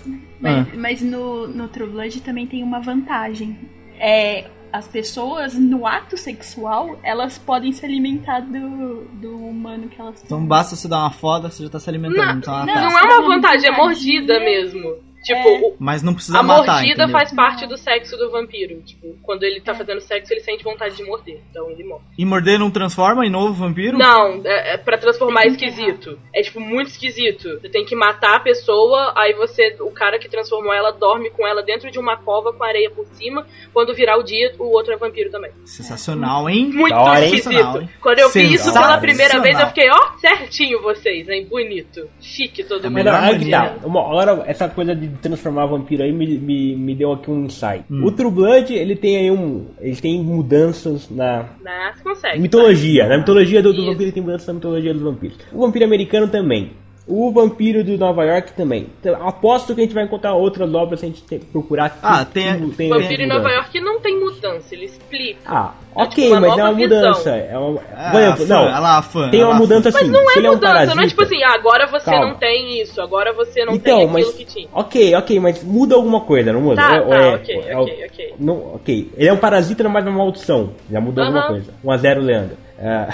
Mas, mas no, no True Blood também tem uma vantagem. É, as pessoas, no ato sexual, elas podem se alimentar do, do humano que elas então basta você dar uma foda, você já tá se alimentando. Não, precisa não, matar. Não é uma vantagem, é mordida mesmo. Tipo, É. Mas não precisa a matar, mordida entendeu? faz parte do sexo do vampiro. Tipo, quando ele tá fazendo sexo, ele sente vontade de morder. Então ele morre. E morder não transforma em novo vampiro? Não, é, é pra transformar é que esquisito. É tipo muito esquisito. Você tem que matar a pessoa, aí você, o cara que transformou ela dorme com ela dentro de uma cova com areia por cima. Quando virar o dia, o outro é vampiro também. Sensacional, hein? Muito Da hora, hein? esquisito. Quando eu vi isso pela primeira vez, eu fiquei, ó, certinho vocês, hein? Bonito. Chique todo É mundo. Melhor aí que maneira. tá. Uma, agora, essa coisa de transformar vampiro aí me, me, me deu aqui um insight. Hum. O True Blood, ele tem aí um. Ele tem mudanças na você consegue. mitologia. Na mitologia do, do vampiro ele tem mudanças na mitologia dos vampiros. O vampiro americano também. O vampiro de Nova York também. Então, aposto que a gente vai encontrar outras obras se a gente te- procurar. Ah, que- tem- que tem Vampiro em mudança. Nova York não tem mudança, ele explica. Ah, É ok, tipo uma mas é uma visão. mudança. É uma, Ah, por exemplo, fã, não, olha lá, a fã, tem olha uma mudança fã. assim. Não se é ele é um mudança, parasita, não é tipo assim, ah, agora você Calma. não tem isso, agora você não então, tem mas aquilo que tinha. ok, ok, mas muda alguma coisa, não muda? Tá, ou tá, é- ok, é- ok, ok. Não, ok, ele é um parasita, mas é uma maldição. Já mudou alguma Aham. coisa. 1 a 0 Leandro. É,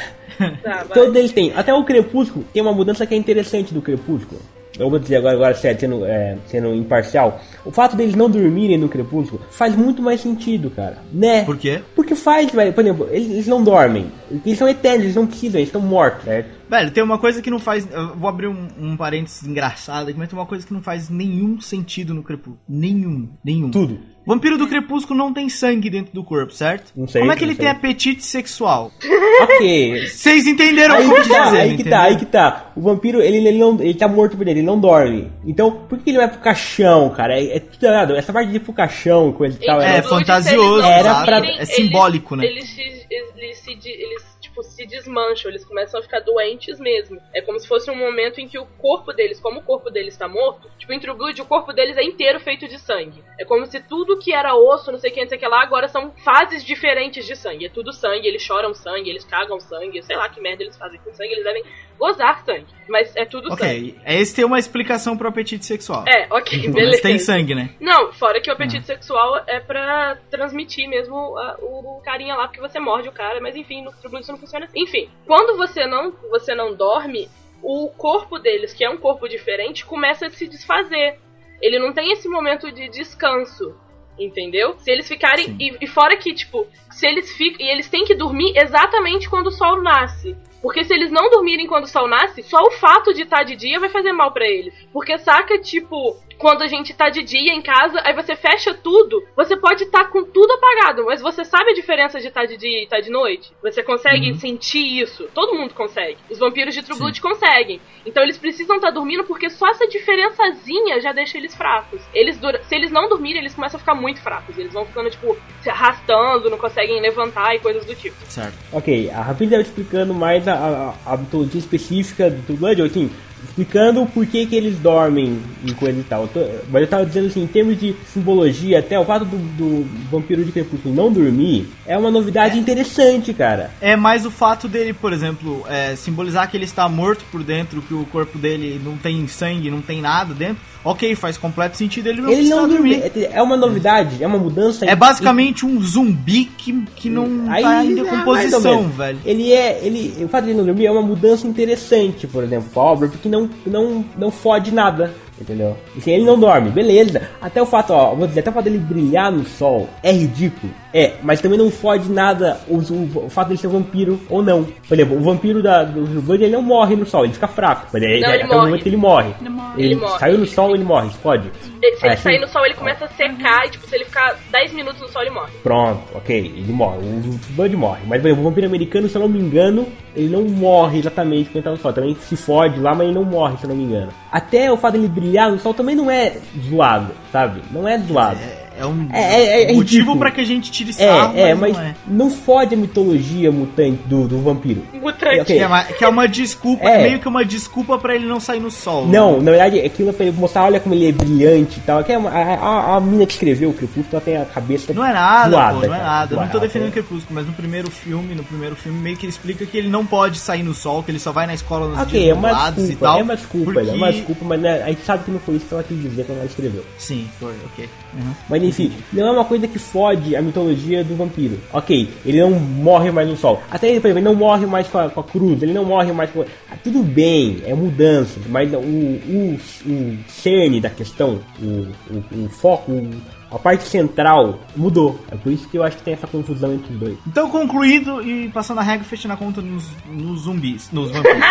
Tá, vai. todos eles têm. Até o Crepúsculo tem uma mudança que é interessante do Crepúsculo. Eu vou dizer agora, agora sendo, é, sendo imparcial. O fato deles não dormirem no Crepúsculo faz muito mais sentido, cara. Né? Por quê? Porque faz, velho. Por exemplo, eles, eles não dormem. Eles são eternos, eles não precisam, eles estão mortos, certo? Velho, tem uma coisa que não faz. Eu vou abrir um, um parênteses engraçado aqui, mas tem uma coisa que não faz nenhum sentido no Crepúsculo. Nenhum. Nenhum. Tudo. Vampiro do Crepúsculo não tem sangue dentro do corpo, certo? Não sei, Como é que ele sei. tem apetite sexual? Ok. Vocês entenderam o Aí que eu que tô tá, dizendo, aí que tá, entendeu? aí que tá. O vampiro, ele, ele, não, ele tá morto por dentro, ele não dorme. Então, por que ele vai pro caixão, cara? É, é tudo errado. Essa parte de ir pro caixão, coisa e tal. É, é, fantasioso, Era pra- é simbólico, né? Eles, se, eles, se, eles tipo, se desmancham, eles começam a ficar doentes mesmo. É como se fosse um momento em que o corpo deles, como o corpo deles está morto, tipo, em True Blood, o corpo deles é inteiro feito de sangue. É como se tudo que era osso, não sei o que, não sei o que lá, agora são fases diferentes de sangue. É tudo sangue, eles choram sangue, eles cagam sangue, sei lá que merda eles fazem com sangue, eles devem gozar sangue. Mas é tudo sangue. Ok, esse tem uma explicação pro apetite sexual. É, ok, Mas beleza. tem sangue, né? Não, fora que o apetite sexual é pra transmitir mesmo a- o, o carinha lá, porque você morde o cara, mas enfim, no True Blood isso não funciona assim. Enfim, quando você não, você não dorme, o corpo deles, que é um corpo diferente, começa a se desfazer. Ele não tem esse momento de descanso. Entendeu? Se eles ficarem. E, e fora que, tipo, se eles ficam. E eles têm que dormir exatamente quando o sol nasce. Porque se eles não dormirem quando o sol nasce, só o fato de estar de dia vai fazer mal pra eles. Porque saca, tipo, quando a gente tá de dia em casa, aí você fecha tudo, você pode estar com tudo apagado, mas você sabe a diferença de estar de dia e estar de noite? Você consegue sentir isso? Todo mundo consegue. Os vampiros de True Blood conseguem. Então eles precisam estar dormindo porque só essa diferençazinha já deixa eles fracos. Eles Se eles não dormirem, eles começam a ficar muito fracos. Eles vão ficando, tipo, se arrastando, não conseguem levantar e coisas do tipo. Certo. Ok, a Rapid estava explicando mais a, a, a mitologia específica do True Blood, assim, explicando o porquê que eles dormem e coisa e tal. Tô- Mas eu tava dizendo assim, em termos de simbologia, até o fato do, do vampiro de crepúsculo não dormir é uma novidade interessante, cara. É mais o fato dele, por exemplo, é, simbolizar que ele está morto por dentro, que o corpo dele não tem sangue, não tem nada dentro. Ok, faz completo sentido ele não Ele não dormir. dormir. É uma novidade, é uma mudança. É basicamente um zumbi que, que não Aí, tá em é, decomposição, menos. velho. Ele é. Ele, o fato de ele não dormir é uma mudança interessante, por exemplo, pra obra, porque não, não, não fode nada. Entendeu? E assim, ele não dorme, beleza. Até o fato, ó, vou dizer, até o fato dele brilhar no sol é ridículo. É, mas também não fode nada o, o, o fato dele ser vampiro ou não. Por exemplo, o vampiro da, do Blood, ele não morre no sol, ele fica fraco. Mas ele, Não, ele até o morre. momento ele morre. Ele morre. Ele, Ele morre. saiu no sol, ele morre, pode. Ele- Se ele assim? sair no sol, ele começa a secar e, tipo, se ele ficar 10 minutos no sol, ele morre. Pronto, ok, ele morre. O Blood morre. Mas por exemplo, o vampiro americano, se eu não me engano, ele não morre exatamente quando tá no sol. Também se fode lá, mas ele não morre, se eu não me engano. Até o fato dele brilhar no sol também não é zoado, sabe? Não é zoado. É um É, é, é motivo ridículo. pra que a gente tire sarro, É, é, mas, mas não é. não fode a mitologia mutante do, do vampiro. Mutante. Ok. Que é, uma, que é uma desculpa, É. meio que uma desculpa pra ele não sair no sol. Não, na verdade, aquilo é pra ele mostrar, olha como ele é brilhante e tal. Que é uma- a, a, a mina que escreveu o Crepúsculo ela tem a cabeça Não é nada, zoada, pô, não é nada. Eu não tô defendendo o Crepúsculo, mas no primeiro filme, no primeiro filme, meio que explica que ele não pode sair no sol, que ele só vai na escola nos Ok, dias é uma nublados e desculpa, tal. é uma desculpa, porque... é uma desculpa, mas né, a gente sabe que não foi isso que ela quis dizer quando ela escreveu. Sim, foi, ok. Uhum. Mas enfim, não é uma coisa que fode a mitologia do vampiro. Ok, ele não morre mais no sol. Até ele, por exemplo, ele não morre mais com a, com a cruz, ele não morre mais com. Ah, tudo bem, é mudança, mas o, o, o cerne da questão, o, o, o foco, o- a parte central mudou. É por isso que eu acho que tem essa confusão entre os dois. Então, concluindo e passando a regra, fechando a conta nos, nos zumbis, nos vampiros.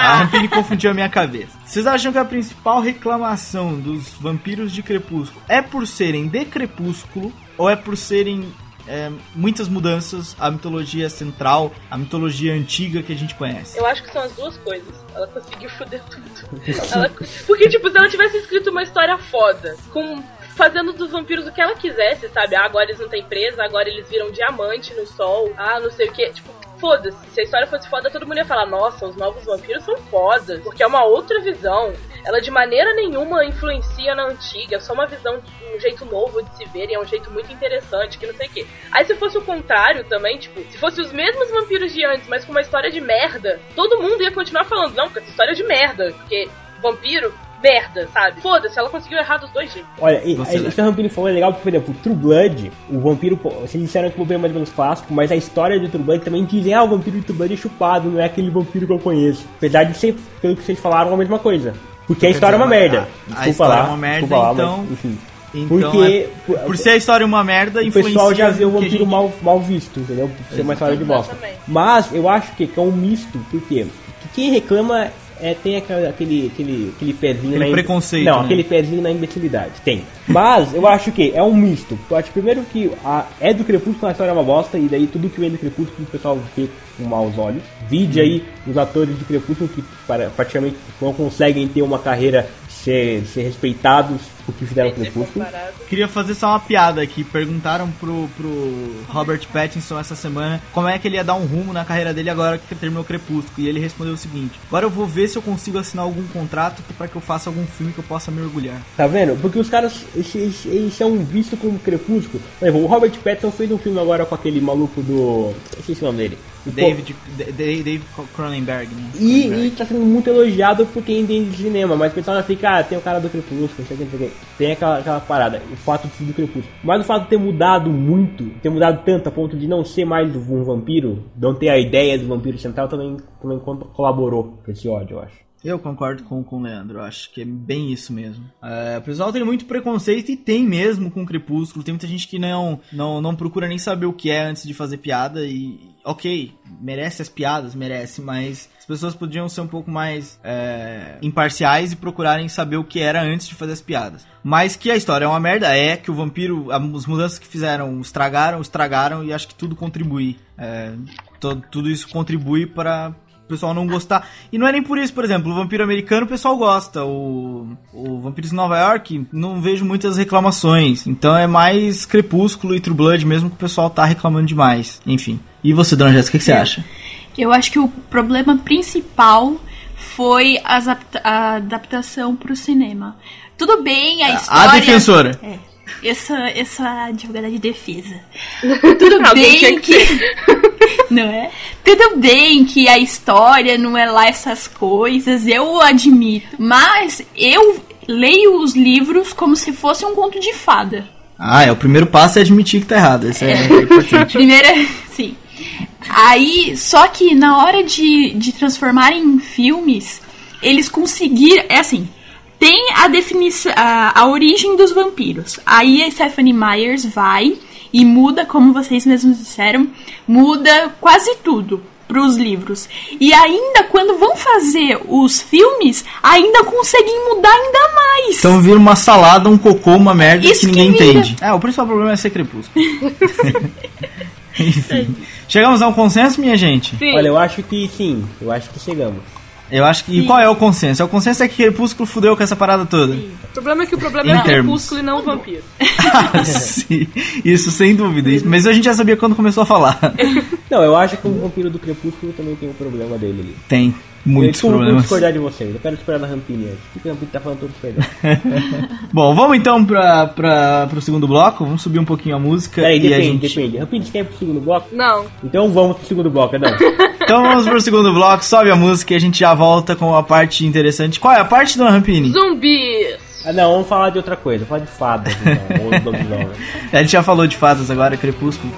a Rampini confundiu a minha cabeça. Vocês acham que a principal reclamação dos vampiros de Crepúsculo é por serem de Crepúsculo ou é por serem é, muitas mudanças à mitologia central, à mitologia antiga que a gente conhece? Eu acho que são as duas coisas. Ela conseguiu foder tudo. Ela- Porque, tipo, se ela tivesse escrito uma história foda, com fazendo dos vampiros o que ela quisesse, sabe? Ah, agora eles não têm presa, agora eles viram diamante no sol, ah, não sei o que. Tipo, foda-se. Se a história fosse foda, todo mundo ia falar, nossa, os novos vampiros são fodas, porque é uma outra visão. Ela de maneira nenhuma influencia na antiga, é só uma visão, um jeito novo de se ver, e é um jeito muito interessante, que não sei o que. Aí se fosse o contrário também, tipo, se fosse os mesmos vampiros de antes, mas com uma história de merda, todo mundo ia continuar falando, não, porque essa história é de merda, porque vampiro, merda, sabe? Foda-se, ela conseguiu errar dos dois jeitos. Olha, e- Você, a- isso que o Rampini falou é legal, porque, por exemplo, True Blood, o vampiro, vocês disseram que o vampiro é mais ou menos clássico, mas a história de True Blood também dizem, ah, o vampiro de True Blood é chupado, não é aquele vampiro que eu conheço. Apesar de ser, pelo que vocês falaram, a mesma coisa. Porque a história é uma merda. a- história lá, é uma merda, desculpa lá, então- mas, enfim. Então, Porque é- por, por ser a história uma merda, o pessoal já vê o vampiro gente- mal, mal visto, entendeu? Por ser uma história de bosta. Mas eu acho que é um misto, porque que quem reclama é, tem aquele, aquele, aquele pezinho Aquele na preconceito, Não, né? aquele pezinho na imbecilidade. Tem. Mas eu acho que é um misto. Eu acho primeiro que a, é do Crepúsculo, a história é uma bosta, e daí tudo que vem do Crepúsculo o pessoal vê com maus olhos. Vide aí os atores de Crepúsculo que praticamente não conseguem ter uma carreira ser, ser respeitados por que fizeram o ser Crepúsculo. Queria fazer só uma piada aqui. Perguntaram pro, pro Robert Pattinson essa semana como é que ele ia dar um rumo na carreira dele agora que terminou o Crepúsculo. E ele respondeu o seguinte: Agora eu vou ver se eu consigo assinar algum contrato para que eu faça algum filme que eu possa me orgulhar. Tá vendo? Porque os caras, eles, eles- eles são vistos como crepúsculo. O Robert Pattinson fez um filme agora com aquele maluco do. Eu esqueci o nome dele. O David, Da- Da- David Cronenberg, né? E, Cronenberg. e tá sendo muito elogiado por quem entende de cinema, mas o pessoal fica, ah, tem o cara do Crepúsculo. Tem aquela, aquela parada, o fato de ser do Crepúsculo. Mas o fato de ter mudado muito, ter mudado tanto a ponto de não ser mais um vampiro, não ter a ideia do vampiro central, também, também co- colaborou com esse ódio, eu acho. Eu concordo com, com o Leandro, acho que é bem isso mesmo. É, o pessoal tem muito preconceito e tem mesmo com o Crepúsculo. Tem muita gente que não, não, não procura nem saber o que é antes de fazer piada e. Ok, merece as piadas, merece, mas as pessoas podiam ser um pouco mais é, imparciais e procurarem saber o que era antes de fazer as piadas. Mas que a história é uma merda, é que o vampiro, as mudanças que fizeram estragaram, estragaram e acho que tudo contribui. É, tudo isso contribui para pessoal não gostar. E não é nem por isso, por exemplo, o vampiro americano o pessoal gosta. O, o Vampiros de Nova York, não vejo muitas reclamações. Então é mais Crepúsculo e True Blood mesmo que o pessoal tá reclamando demais. Enfim. E você, Dona Jéssica, o que, você acha? Eu acho que o problema principal foi a adaptação pro cinema. Tudo bem, a história. A defensora. É, essa, essa advogada de defesa. Tudo bem que não é? Tudo bem que a história não é lá essas coisas, eu admito. Mas eu leio os livros como se fosse um conto de fada. Ah, é o primeiro passo é admitir que tá errado. Isso é, importante. Primeira, sim. Aí, só que na hora de, de transformar em filmes, eles conseguiram. É assim. Tem a definição, a, a origem dos vampiros. Aí a Stephanie Myers vai e muda, como vocês mesmos disseram, muda quase tudo pros livros. E ainda quando vão fazer os filmes, ainda conseguem mudar ainda mais. Então vira uma salada, um cocô, uma merda Isso que ninguém que entende. É, o principal problema é ser crepúsculo. Enfim. Chegamos a um consenso, minha gente? Sim. Olha, eu acho que sim, eu acho que chegamos. Eu acho que. E qual é o consenso? É o consenso é que Crepúsculo fudeu com essa parada toda. O problema é que o problema Em é o crepúsculo e não o vampiro. Sim, isso sem dúvida. Isso- Mas a gente já sabia quando começou a falar. Não, eu acho que o Vampiro do Crepúsculo também tem um problema dele ali. Tem muitos eu problemas. discordar de vocês, eu quero discordar da Rampini. O que a Rampini tá falando tudo perdão? Bom, vamos então pra, pra, pro segundo bloco. Vamos subir um pouquinho a música. Peraí, e a depende, gente... depende. Rampini, você quer ir pro segundo bloco? Não. Então vamos pro segundo bloco, Adão. Então vamos pro segundo bloco, sobe a música e a gente já volta com a parte interessante. Qual é a parte, dona Rampini? Zumbis! ah não, vamos falar de outra coisa, falar de fadas, então, ou do lobisomem. A gente já falou de fadas agora, Crepúsculo.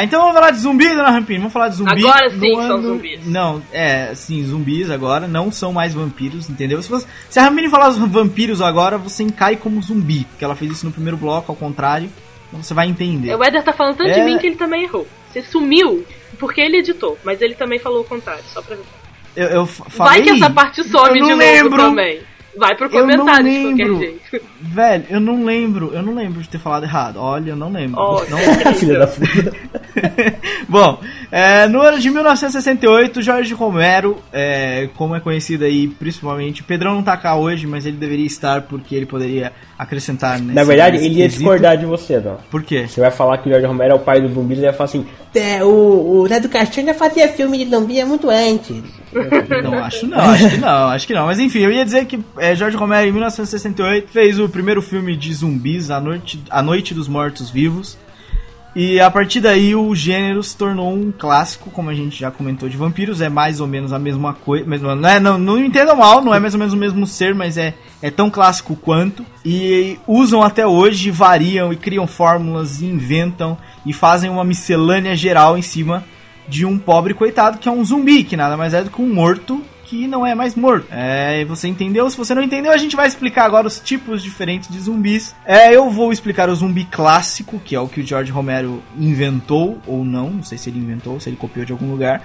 É, então vamos falar de zumbi, dona Rampini. Vamos falar de zumbi. Agora sim no são ano- zumbis. Não, é, sim, zumbis agora não são mais vampiros, entendeu? Se, você- se a Rampini falar os vampiros agora, você encai como zumbi, porque ela fez isso no primeiro bloco, ao contrário. Então você vai entender. O Eder tá falando tanto É. de mim que ele também errou. Você sumiu porque ele editou, mas ele também falou o contrário, só pra ver. Eu, eu f- Vai falei, que essa parte some eu de não novo lembro. também. Vai pro Eu não comentário de qualquer jeito. Velho, eu não lembro, eu não lembro de ter falado errado. Olha, eu não lembro. Ó, Não Filha da puta. Bom, é, no ano de 1968, Jorge Romero, é, como é conhecido aí, principalmente, Pedrão não tá cá hoje, mas ele deveria estar porque ele poderia acrescentar nesse Na verdade, ele ia discordar de você, Adão. Por quê? Você vai falar que o Jorge Romero é o pai dos zumbis e ele vai falar assim: "É, o, o do Castilho já fazia filme de zumbi muito antes. Não, acho não, acho que não, acho que não. Mas enfim, eu ia dizer que é, Jorge Romero, em 1968, fez o primeiro filme de zumbis, A Noite, a Noite dos Mortos Vivos. E a partir daí o gênero se tornou um clássico, como a gente já comentou de vampiros, é mais ou menos a mesma coisa. Mesmo, não, é, não, não entendam mal, não é mais ou menos o mesmo ser, mas é, é tão clássico quanto. E usam até hoje, variam e criam fórmulas, inventam e fazem uma miscelânea geral em cima de um pobre coitado que é um zumbi, que nada mais é do que um morto que não é mais morto. É, você entendeu? Se você não entendeu, a gente vai explicar agora os tipos diferentes de zumbis. É, eu vou explicar o zumbi clássico, que é o que o George Romero inventou ou não, não sei se ele inventou, ou se ele copiou de algum lugar,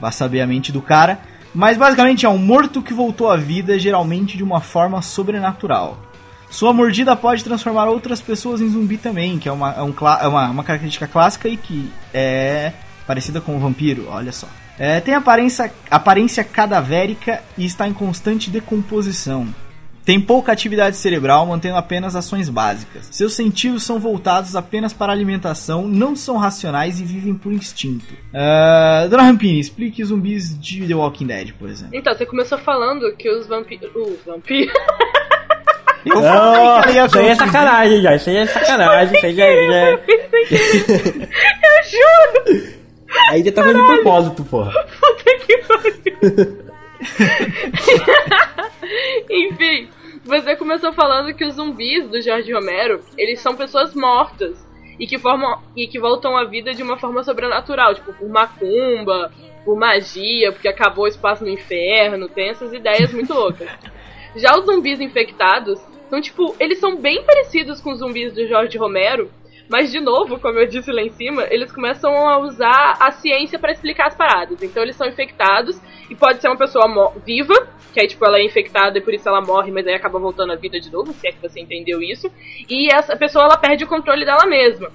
vai saber a mente do cara. Mas basicamente é um morto que voltou à vida, geralmente de uma forma sobrenatural. Sua mordida pode transformar outras pessoas em zumbi também, que é uma, é um é uma, uma característica clássica e que é parecida com o vampiro, olha só. É, tem aparência, aparência cadavérica e está em constante decomposição. Tem pouca atividade cerebral, mantendo apenas ações básicas. Seus sentidos são voltados apenas para a alimentação, não são racionais e vivem por instinto. Ah, Dona Rampini, explique zumbis de The Walking Dead, por exemplo. Então, você começou falando que os vampiros. Os vampiros. Eu Não, falei que ela ia isso aí é sacanagem já, isso aí é sacanagem, isso aí já, já... Eu juro! Aí já tá fazendo de propósito, porra. Puta que pariu. Enfim, você começou falando que os zumbis do Jorge Romero, eles são pessoas mortas e que formam e que voltam à vida de uma forma sobrenatural, tipo por macumba, por magia, porque acabou o espaço no inferno, tem essas ideias muito loucas. Já os zumbis infectados são tipo, eles são bem parecidos com os zumbis do Jorge Romero, mas, de novo, como eu disse lá em cima, eles começam a usar a ciência pra explicar as paradas. Então, eles são infectados e pode ser uma pessoa viva, que aí, tipo, ela é infectada e por isso ela morre, mas aí acaba voltando à vida de novo, se é que você entendeu isso. E essa pessoa, ela perde o controle dela mesma.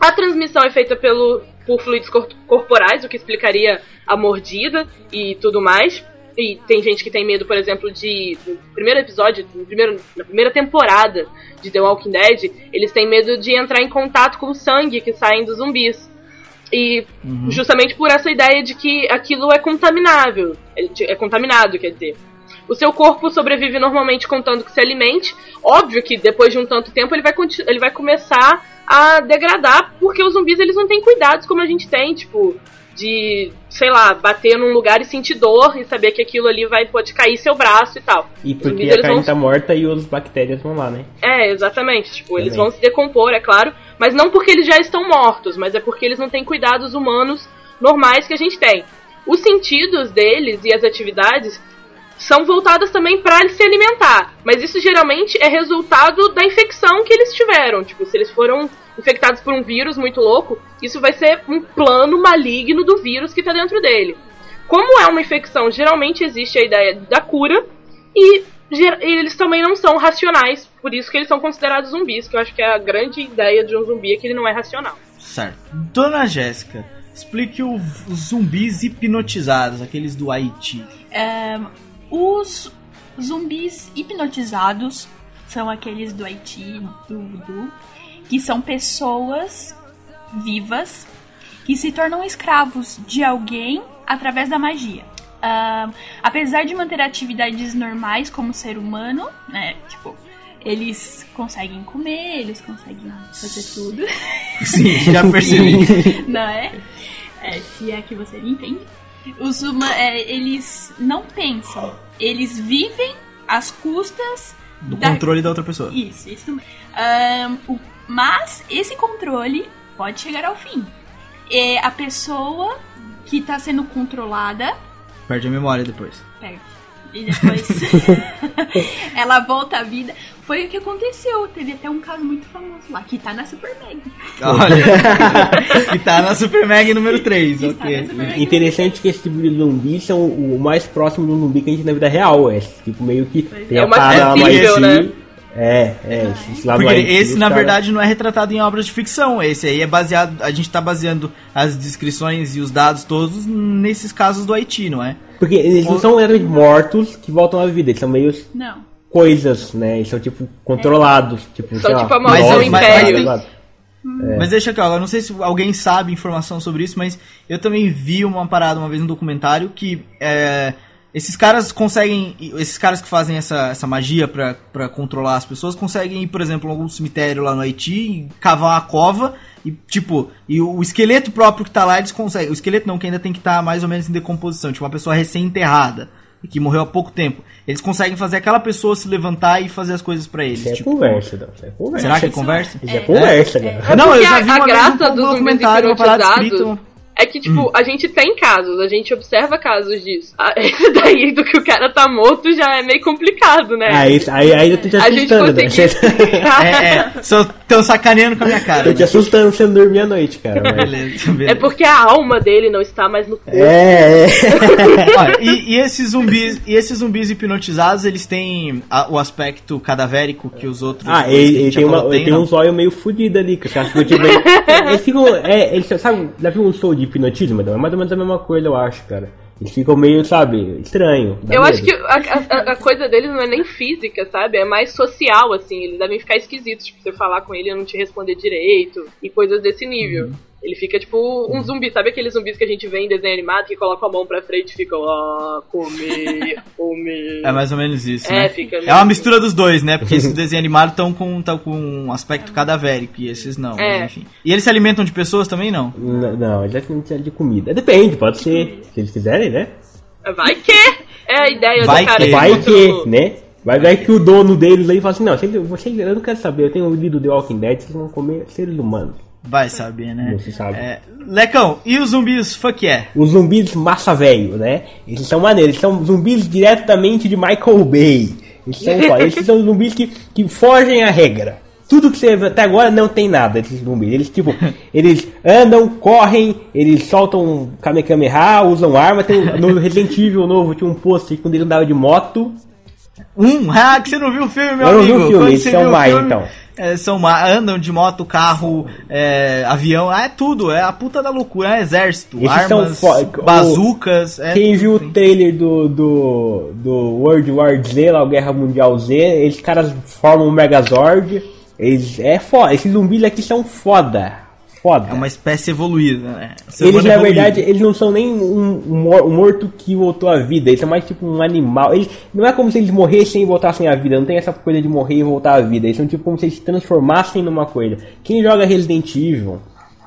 A transmissão é feita pelo, por fluidos cor- corporais, o que explicaria a mordida e tudo mais. E tem gente que tem medo, por exemplo, de. No primeiro episódio, no primeiro, na primeira temporada de The Walking Dead, eles têm medo de entrar em contato com o sangue que saem dos zumbis. E justamente por essa ideia de que aquilo é contaminável. É, contaminado, quer dizer. O seu corpo sobrevive normalmente contando que se alimente. Óbvio que depois de um tanto tempo ele vai, ele vai começar a degradar, porque os zumbis eles não têm cuidados como a gente tem, tipo, de, sei lá, bater num lugar e sentir dor e saber que aquilo ali vai pode cair seu braço e tal. E porque a carne vão tá morta e as bactérias vão lá, né? é, exatamente. Tipo, eles vão se decompor, é claro, mas não porque eles já estão mortos, mas é porque eles não têm cuidados humanos normais que a gente tem. Os sentidos deles e as atividades são voltadas também para se alimentar, mas isso geralmente é resultado da infecção que eles tiveram. Tipo, se eles foram infectados por um vírus muito louco, isso vai ser um plano maligno do vírus que tá dentro dele. Como é uma infecção, geralmente existe a ideia da cura e e eles também não são racionais, por isso que eles são considerados zumbis, que eu acho que é a grande ideia de um zumbi é que ele não é racional. Certo. Dona Jéssica, explique o- os zumbis hipnotizados, aqueles do Haiti. É, os zumbis hipnotizados são aqueles do Haiti, do Voodoo, que são pessoas vivas que se tornam escravos de alguém através da magia. Ah, apesar de manter atividades normais como ser humano, né? Tipo, eles conseguem comer, eles conseguem fazer tudo. Sim, já percebi. não é? É, se é que você me entende. Os é, eles não pensam, eles vivem às custas Do da- controle da outra pessoa. Isso, isso. Ahn, o- mas esse controle pode chegar ao fim. É a pessoa que está sendo controlada Perde a memória depois. perde. E depois ela volta à vida. Foi o que aconteceu. Teve até um caso muito famoso lá, que tá na Super Meg. Olha, que tá na Super Mag número 3, Que está na ok. Super Meg. Interessante que esse tipo de zumbi são o mais próximo do zumbi que a gente tem na vida real. É tipo meio que tem É a o mais parada mais assim. né? É, é, esse lá do Porque Haiti, esse, na cara- verdade, não é retratado em obras de ficção. Esse aí é baseado. A gente tá baseando as descrições e os dados todos nesses casos do Haiti, não é? Porque eles não são exatamente mortos que voltam à vida, eles são meio Não. coisas, né? Eles são tipo controlados. Tipo, São lá, tipo a maldição nozes, do império. controlados. Mas deixa aqui, ó, eu não sei se alguém sabe informação sobre isso, mas eu também vi uma parada uma vez no documentário que é, esses caras conseguem, esses caras que fazem essa, essa magia pra, pra controlar as pessoas, conseguem ir, por exemplo, em algum cemitério lá no Haiti, e cavar uma cova e, tipo, e o esqueleto próprio que tá lá, eles conseguem, o esqueleto não, que ainda tem que estar mais ou menos em decomposição, tipo uma pessoa recém-enterrada. e Que morreu há pouco tempo. Eles conseguem fazer aquela pessoa se levantar e fazer as coisas pra eles. Isso é tipo, conversa, não. Isso é conversa. Será que é conversa? Isso é conversa, cara. É Não, eu já a- vi a graça dos zumbis documentário, uma parada escrita. É que, tipo, Hum. a gente tem casos, a gente observa casos disso. Ah, Esse daí do que o cara tá morto já é meio complicado, né? Ah, isso, aí, aí eu tô te a gente assustando, né? conseguiu. É, é. Só tão sacaneando com a minha cara. Tô te né? assustando você não dormir à noite, cara. mas- Beleza, beleza. É porque a alma dele não está mais no corpo. É, é. Olha, e, e esses zumbis, e esses zumbis hipnotizados, eles têm a- o aspecto cadavérico que os outros. Ah, ele, ele tem, uma, ele tem não? um zóio meio fudido ali, que você acha que tipo, é, eles ficam. É, eles, sabe, já viu um de hipnotismo? É mais ou menos a mesma coisa, eu acho, cara. Eles ficam meio, sabe, estranho. Eu medo. acho que a, a- a coisa deles não é nem física, sabe? É mais social, assim. Eles devem ficar esquisitos, tipo, você falar com ele e não te responder direito e coisas desse nível. Uhum. Ele fica tipo um zumbi, sabe aqueles zumbis que a gente vê em desenho animado que colocam a mão pra frente e ficam, ah, comer, comer. É mais ou menos isso, É, né? fica É uma mistura dos dois, né? Porque esses desenhos animados estão com, tão com um aspecto cadavérico e esses não, É. mas enfim. E eles se alimentam de pessoas também, não? N- Não, eles não tinha de comida. Depende, pode ser. Se eles quiserem, né? Vai que! É a ideia Vai do cara. que- Vai que, né? Vai, vai que o dono deles aí fala assim, não, vocês, vocês, eu não quero saber, eu tenho lido The Walking Dead, vocês vão comer seres humanos. Vai saber, né? Não se sabe. É, Lecão, e os zumbis fuck yeah? Os zumbis massa velho, né? Eles são maneiros, eles são zumbis diretamente de Michael Bay. Eles são. Eles são zumbis que, que fogem à regra. Tudo que você vê até agora não tem nada desses zumbis. Eles, tipo, eles andam, correm, eles soltam Kamehameha, usam arma. Tem, no Resident Evil novo tinha um post quando ele andava de moto. Um? Ah, que você não viu o filme, meu Eu não vi amigo. o filme, Quando são o mais, filme, então. é, são ma- andam de moto, carro, é, avião, ah, é tudo, é a puta da loucura, é exército, Esses são armas, o- bazucas, é Quem tudo, viu o trailer do, do, do World War Z, lá, o Guerra Mundial Z, esses caras formam um Megazord. Eles, é foda, esses zumbis aqui são foda. Foda. É uma espécie evoluída, né? Eles, na evoluído. verdade, eles não são nem um, um mor- morto que voltou à vida, eles são mais tipo um animal. Eles, não é como se eles morressem e voltassem à vida, não tem essa coisa de morrer e voltar à vida. Eles são tipo como se eles se transformassem numa coisa. Quem joga Resident Evil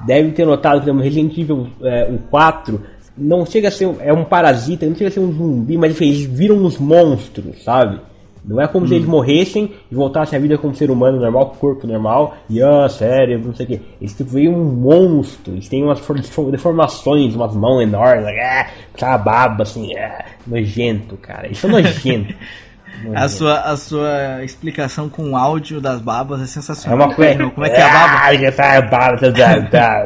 deve ter notado que Resident Evil é, o 4 não chega a ser. um- É um parasita, não chega a ser um zumbi, mas enfim, eles viram uns monstros, sabe? Não é como se eles morressem e voltassem à vida como ser humano normal, com corpo normal, e ah, cérebro, não sei o que. Eles tipo, veem um monstro, eles têm umas for- deformações, umas mãos enormes, ah, baba assim, ah, nojento, cara. Eles são nojentos. A sua, a sua explicação com o áudio das babas é É sensacional. uma coisa. Como é que é a baba? Ah, tá a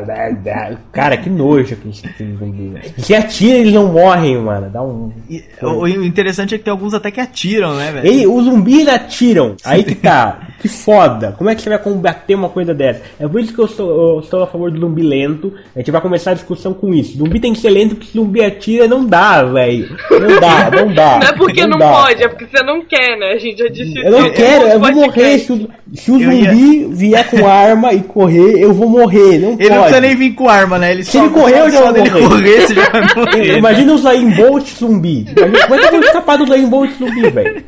tá, tá. Cara, que nojo aquele aquele zumbi. velho. Se atira, eles não morrem, mano. Dá um. E, o, o interessante é que tem alguns até que atiram, né, velho? Ele, os zumbis atiram. Aí que tá. Que foda. Como é que você vai combater uma coisa dessa? É por isso que eu sou, eu sou a favor do zumbi lento. A gente vai começar a discussão com isso. Zumbi tem que ser lento porque zumbi atira não dá, velho. Não dá, não dá. Não é porque não, dá. pode, é porque você não quer, né? A gente já disse Eu não isso quero, eu vou morrer. Se o, se o Eu ia- zumbi vier com arma e correr, eu vou morrer. Não Ele pode. não precisa nem vir com arma, né? Ele Se ele correr, eu já vou morrer. correr, você já vai morrer. Imagina o Zayn Bolt zumbi. Imagina, como é que eu vou escapar do Zayn Bolt zumbi, velho?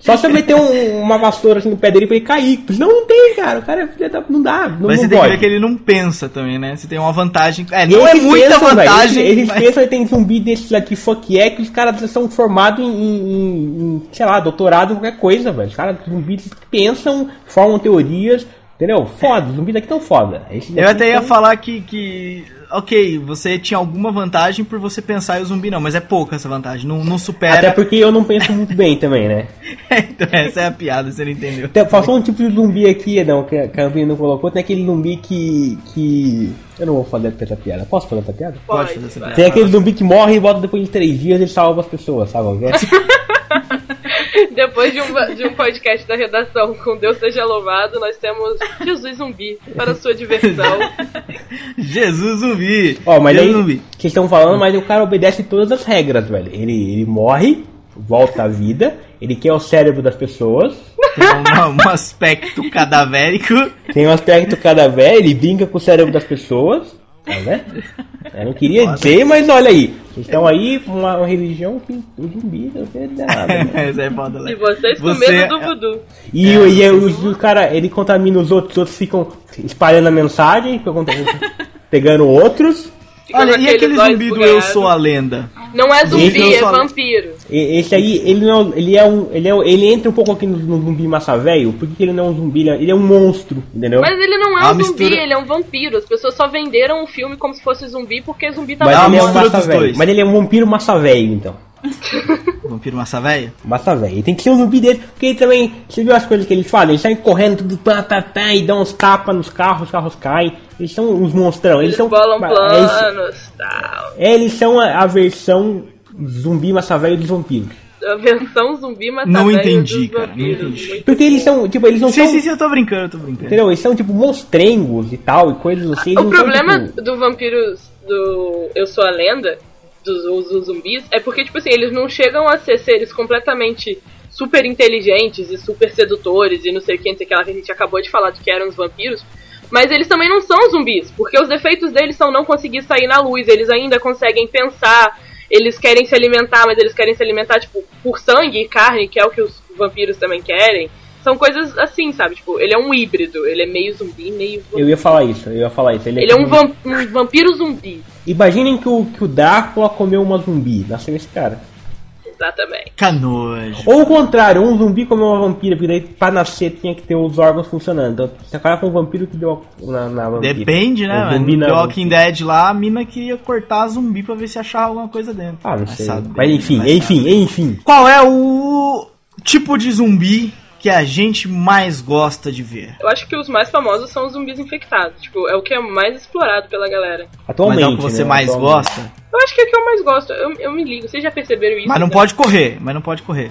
Só se eu meter um- uma vassoura assim no pé dele pra ele cair. Não, não tem, cara. O cara é da... Não dá. Não, Mas você não tem que ver que ele não pensa também, né? Você tem uma vantagem. É, não é eles muita pensam, vantagem. eles eles mas- pensam que tem zumbi desses aqui, fuck é, que os caras são formados em, em- em, sei lá, doutorado em qualquer coisa, velho. Os caras zumbis pensam, formam teorias, entendeu? Foda, os zumbis daqui tão foda. Esses Eu daqui até ia tão- falar que, que. Ok, você tinha alguma vantagem por você pensar e o zumbi não, mas é pouca essa vantagem. Não, não supera. Até porque eu não penso muito bem também, né? então, essa é a piada, você não entendeu. Faltou um tipo de zumbi aqui, não, que a Campinha não colocou. Tem aquele zumbi que. que. Eu não vou fazer essa piada. Posso fazer essa piada? Pode fazer essa piada. Tem aquele zumbi que morre e volta depois de três dias e salva as pessoas, sabe? Que? Depois de um, de um podcast da redação com Deus seja louvado, nós temos Jesus Zumbi para sua diversão. Jesus zumbi! Ó, mas aí, Jesus zumbi. vocês estão falando, mas o cara obedece todas as regras, velho. Ele, ele morre, volta à vida, ele quer o cérebro das pessoas, Tem um, um aspecto cadavérico. tem um aspecto cadáver, ele brinca com o cérebro das pessoas, tá vendo? Eu não queria dizer, mas olha aí. Vocês estão aí com uma, uma religião que o zumbi não nada. né? Essa é foda, E Léo. vocês com Você- medo do voodoo. E, o- e o, o cara, ele contamina os outros, os outros ficam espalhando a mensagem, pegando outros. Fica Olha, e aquele zumbi do Eu. Sou a Lenda? Não é Esse zumbi, eu é só- vampiro. Esse aí, ele não, ele é um, ele é, um- ele entra um pouco aqui no, no zumbi massa velho, porque ele não é um zumbi, ele é, ele é um monstro, entendeu? Mas ele não é A um zumbi, mistura- ele é um vampiro. As pessoas só venderam o filme como se fosse zumbi porque zumbi tá Mas É uma ele é um massa velho. Mas ele é um vampiro massa velho, então. Vampiro massa velha? Massa velho. Ele tem que ser um zumbi dele, porque ele também. Você viu as coisas que eles fazem? Eles saem correndo tudo pá, tá, tá, e dão uns tapas nos carros, os carros caem. Eles são uns monstrão. Eles, Eles são. bolam é, eles- planos, tal. eles são a, a versão zumbi massa velho dos vampiros. A versão zumbi mata Não entendi, cara, não entendi. Porque eles são, tipo, eles não Sim, são. sim, sim, eu tô brincando, eu tô brincando. Entendeu? Eles são tipo monstrengos e tal, e coisas assim. O não são, problema tipo, do vampiros do Eu Sou a Lenda, dos- dos zumbis, é porque, tipo assim, eles não chegam a ser seres completamente super inteligentes e super sedutores e não sei o que, não sei o que lá que a gente acabou de falar de que eram os vampiros. Mas eles também não são zumbis, porque os defeitos deles são não conseguir sair na luz, eles ainda conseguem pensar, eles querem se alimentar, mas eles querem se alimentar, tipo, por sangue e carne, que é o que os vampiros também querem. São coisas assim, sabe? Tipo, ele é um híbrido, ele é meio zumbi, meio vampiro. Eu ia falar isso, eu ia falar isso. Ele é um, tipo- vam- um vampiro zumbi. Imaginem que o, que o Drácula comeu uma zumbi, nasceu esse cara. Exatamente. Canojo. Ou o contrário, um zumbi comeu uma vampira, porque daí pra nascer tinha que ter os órgãos funcionando. Então você acaba com um vampiro que deu na, na vampira. Depende, né, O mano? zumbi No na The Walking Dead lá, a mina queria cortar zumbi pra ver se achava alguma coisa dentro. Ah, não Vai sei. saber, Mas enfim, enfim, saber. enfim. Qual é o tipo de zumbi que a gente mais gosta de ver? Eu acho que os mais famosos são os zumbis infectados. Tipo, é o que é mais explorado pela galera. Atualmente. Mas é o que você né, mais atualmente. gosta? Eu acho que é o que eu mais gosto. Eu, eu me ligo. Vocês já perceberam isso? Mas não né? pode correr, mas não pode correr.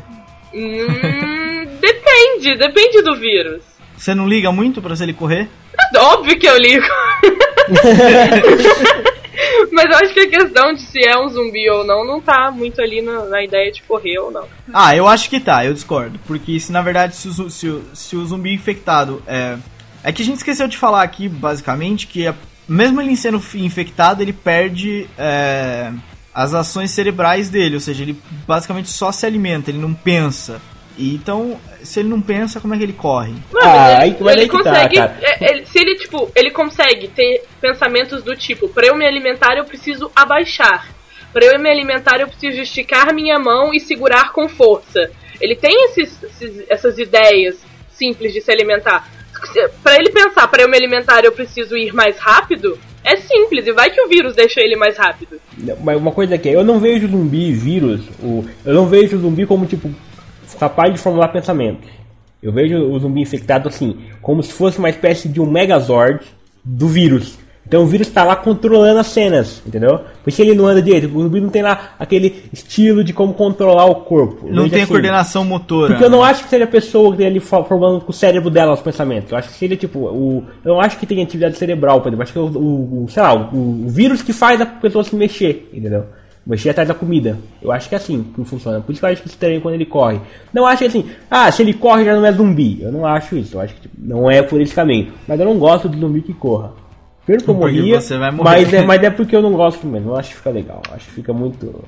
Hum, depende, depende do vírus. Você não liga muito pra se ele correr? Óbvio que eu ligo. Mas eu acho que a questão de se é um zumbi ou não não tá muito ali na, na ideia de correr ou não. Ah, eu acho que tá, eu discordo. Porque se na verdade se o, se o, se o zumbi infectado é. É que a gente esqueceu de falar aqui, basicamente, que a- mesmo ele sendo infectado, ele perde é, as ações cerebrais dele. Ou seja, ele basicamente só se alimenta, ele não pensa. E então, se ele não pensa, como é que ele corre? Não, Ah, aí- ele, ele aí que tá, consegue. cara. é, ele- se ele, tipo, ele consegue ter pensamentos do tipo, pra eu me alimentar eu preciso abaixar. Pra eu me alimentar eu preciso esticar minha mão e segurar com força. Ele tem esses, esses- essas ideias simples de se alimentar. Pra ele pensar, pra eu me alimentar eu preciso ir mais rápido, é simples, e vai que o vírus deixa ele mais rápido. Mas uma coisa que é, eu não vejo zumbi, vírus, o, eu não vejo o zumbi como, tipo, capaz de formular pensamentos. Eu vejo o zumbi infectado assim, como se fosse uma espécie de um megazord do vírus. Então o vírus tá lá controlando as cenas, entendeu? Porque ele não anda direito, o zumbi não tem lá aquele estilo de como controlar o corpo. Eu Não tem assim. coordenação motora. Porque eu não acho que seja a pessoa que tem ali fo- formando com o cérebro dela os pensamentos. Eu acho que seria tipo. O, eu não acho que tem atividade cerebral, por exemplo. Acho que é o, o, o- sei lá, o, o vírus que faz a pessoa se mexer, entendeu? Mexer atrás da comida. Eu acho que é assim que funciona. Por isso que eu acho que estranho quando ele corre. Não acho que assim, ah, se ele corre já não é zumbi. Eu não acho isso. Eu acho que tipo, não é por esse caminho. Mas eu não gosto de zumbi que corra. Pelo que eu morria, você vai morrer. mas é, mas é porque eu não gosto mesmo. Eu acho que fica legal. Eu acho que fica muito.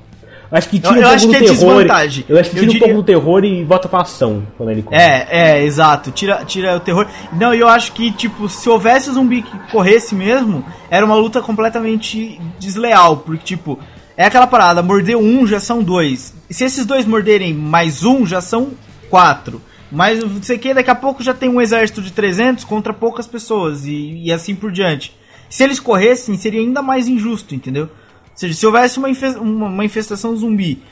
Acho que tira Eu- um pouco do é terror. Eu acho que Eu tira um diria- pouco do terror e volta pra ação quando ele corre. É, é, exato. Tira, tira o terror. Não, eu acho que, tipo, se houvesse zumbi que corresse mesmo, era uma luta completamente desleal. Porque, tipo, é aquela parada, morder um já são dois. Se esses dois morderem mais um, já são quatro. Mas não sei que, daqui a pouco já tem um exército de 300 contra poucas pessoas. E, e assim por diante. Se eles corressem, seria ainda mais injusto, entendeu? Ou seja, se houvesse uma, uma, infestação zumbi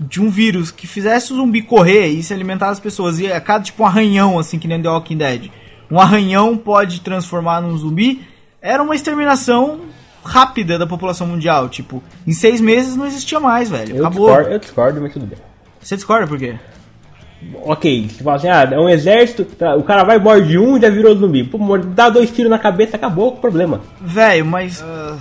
de um vírus que fizesse o zumbi correr e se alimentar das pessoas, e a cada tipo um arranhão, assim, que nem The Walking Dead, um arranhão pode transformar num zumbi, era uma exterminação rápida da população mundial. Tipo, em seis meses não existia mais, velho. Eu Acabou. discordo, eu discordo, mas tudo bem. Você discorda por quê? Ok, você fala assim, ah, é um exército, tá, o cara vai, morde um e já virou zumbi. Pô, dá dois tiros na cabeça, acabou o problema. Velho, mas. ah,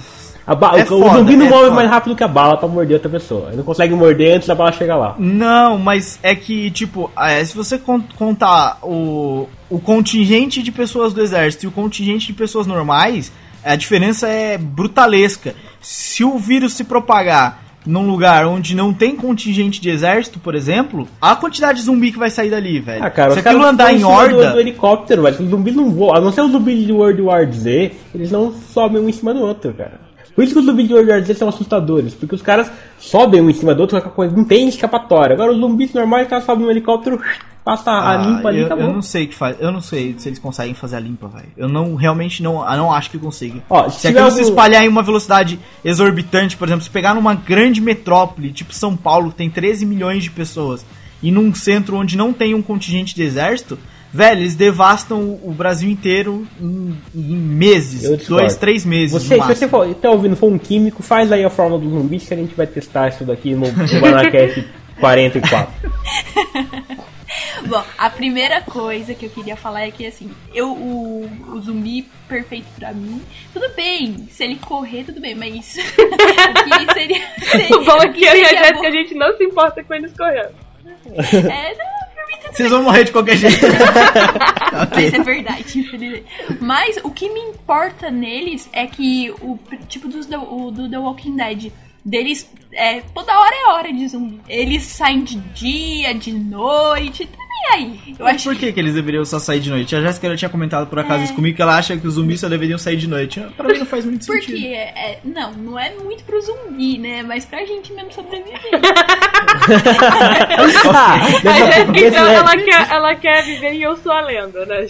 A ba- É o, foda, o zumbi não é move foda. mais rápido que a bala pra morder outra pessoa. Ele não consegue morder antes da bala chegar lá. Não, mas é que, tipo, é, se você con- contar o, o contingente de pessoas do exército e o contingente de pessoas normais, a diferença é brutalesca. Se o vírus se propagar num lugar onde não tem contingente de exército, por exemplo, a quantidade de zumbi que vai sair dali, velho. Ah, cara, se aquilo andar em cima do- horda. Do, helicóptero, mas os zumbis não voam. A não ser os zumbis de World War Z, eles não sobem um em cima do outro, cara. Por isso que os zumbis de World são assustadores, porque os caras sobem um em cima do outro, não tem escapatória. Agora os zumbis normais, os caras sobem um helicóptero, passa a Ah, limpa ali e eu, acabou. eu não sei que faz. Eu não sei se eles conseguem fazer a limpa, velho. Eu não realmente não, eu não acho que consiga. Ó, se se aquilo se algum- espalhar em uma velocidade exorbitante, por exemplo, se pegar numa grande metrópole, tipo São Paulo, que tem 13 milhões de pessoas, e num centro onde não tem um contingente de exército, velho, eles devastam o Brasil inteiro em, em meses, dois, três meses. Você, no se você for, tá ouvindo, for um químico, faz aí a fórmula dos zumbis que a gente vai testar isso daqui no, no Banacast 44. Bom, a primeira coisa que eu queria falar é que assim, eu o, o zumbi perfeito pra mim, tudo bem, se ele correr, tudo bem, mas o que seria, seria O bom é que eu e a Jéssica, a gente não se importa com eles correndo. É, não, Vocês vão morrer de qualquer jeito. ok. Mas é verdade, infelizmente. Mas o que me importa neles é que o tipo do, o do The Walking Dead, deles é toda hora é hora de zumbi. Eles saem de dia, de noite, tá nem aí. Eu Mas acho por que, que eles deveriam só sair de noite? A Jéssica já tinha comentado por acaso isso comigo que ela acha que os zumbis só deveriam sair de noite. Pra mim não faz muito sentido. Porque, é, não, não é muito pro zumbi, né? Mas pra gente mesmo sobreviver. Ah, A nessa, Jéssica, nesse- então, ela quer, ela quer viver e eu sou a lenda, né?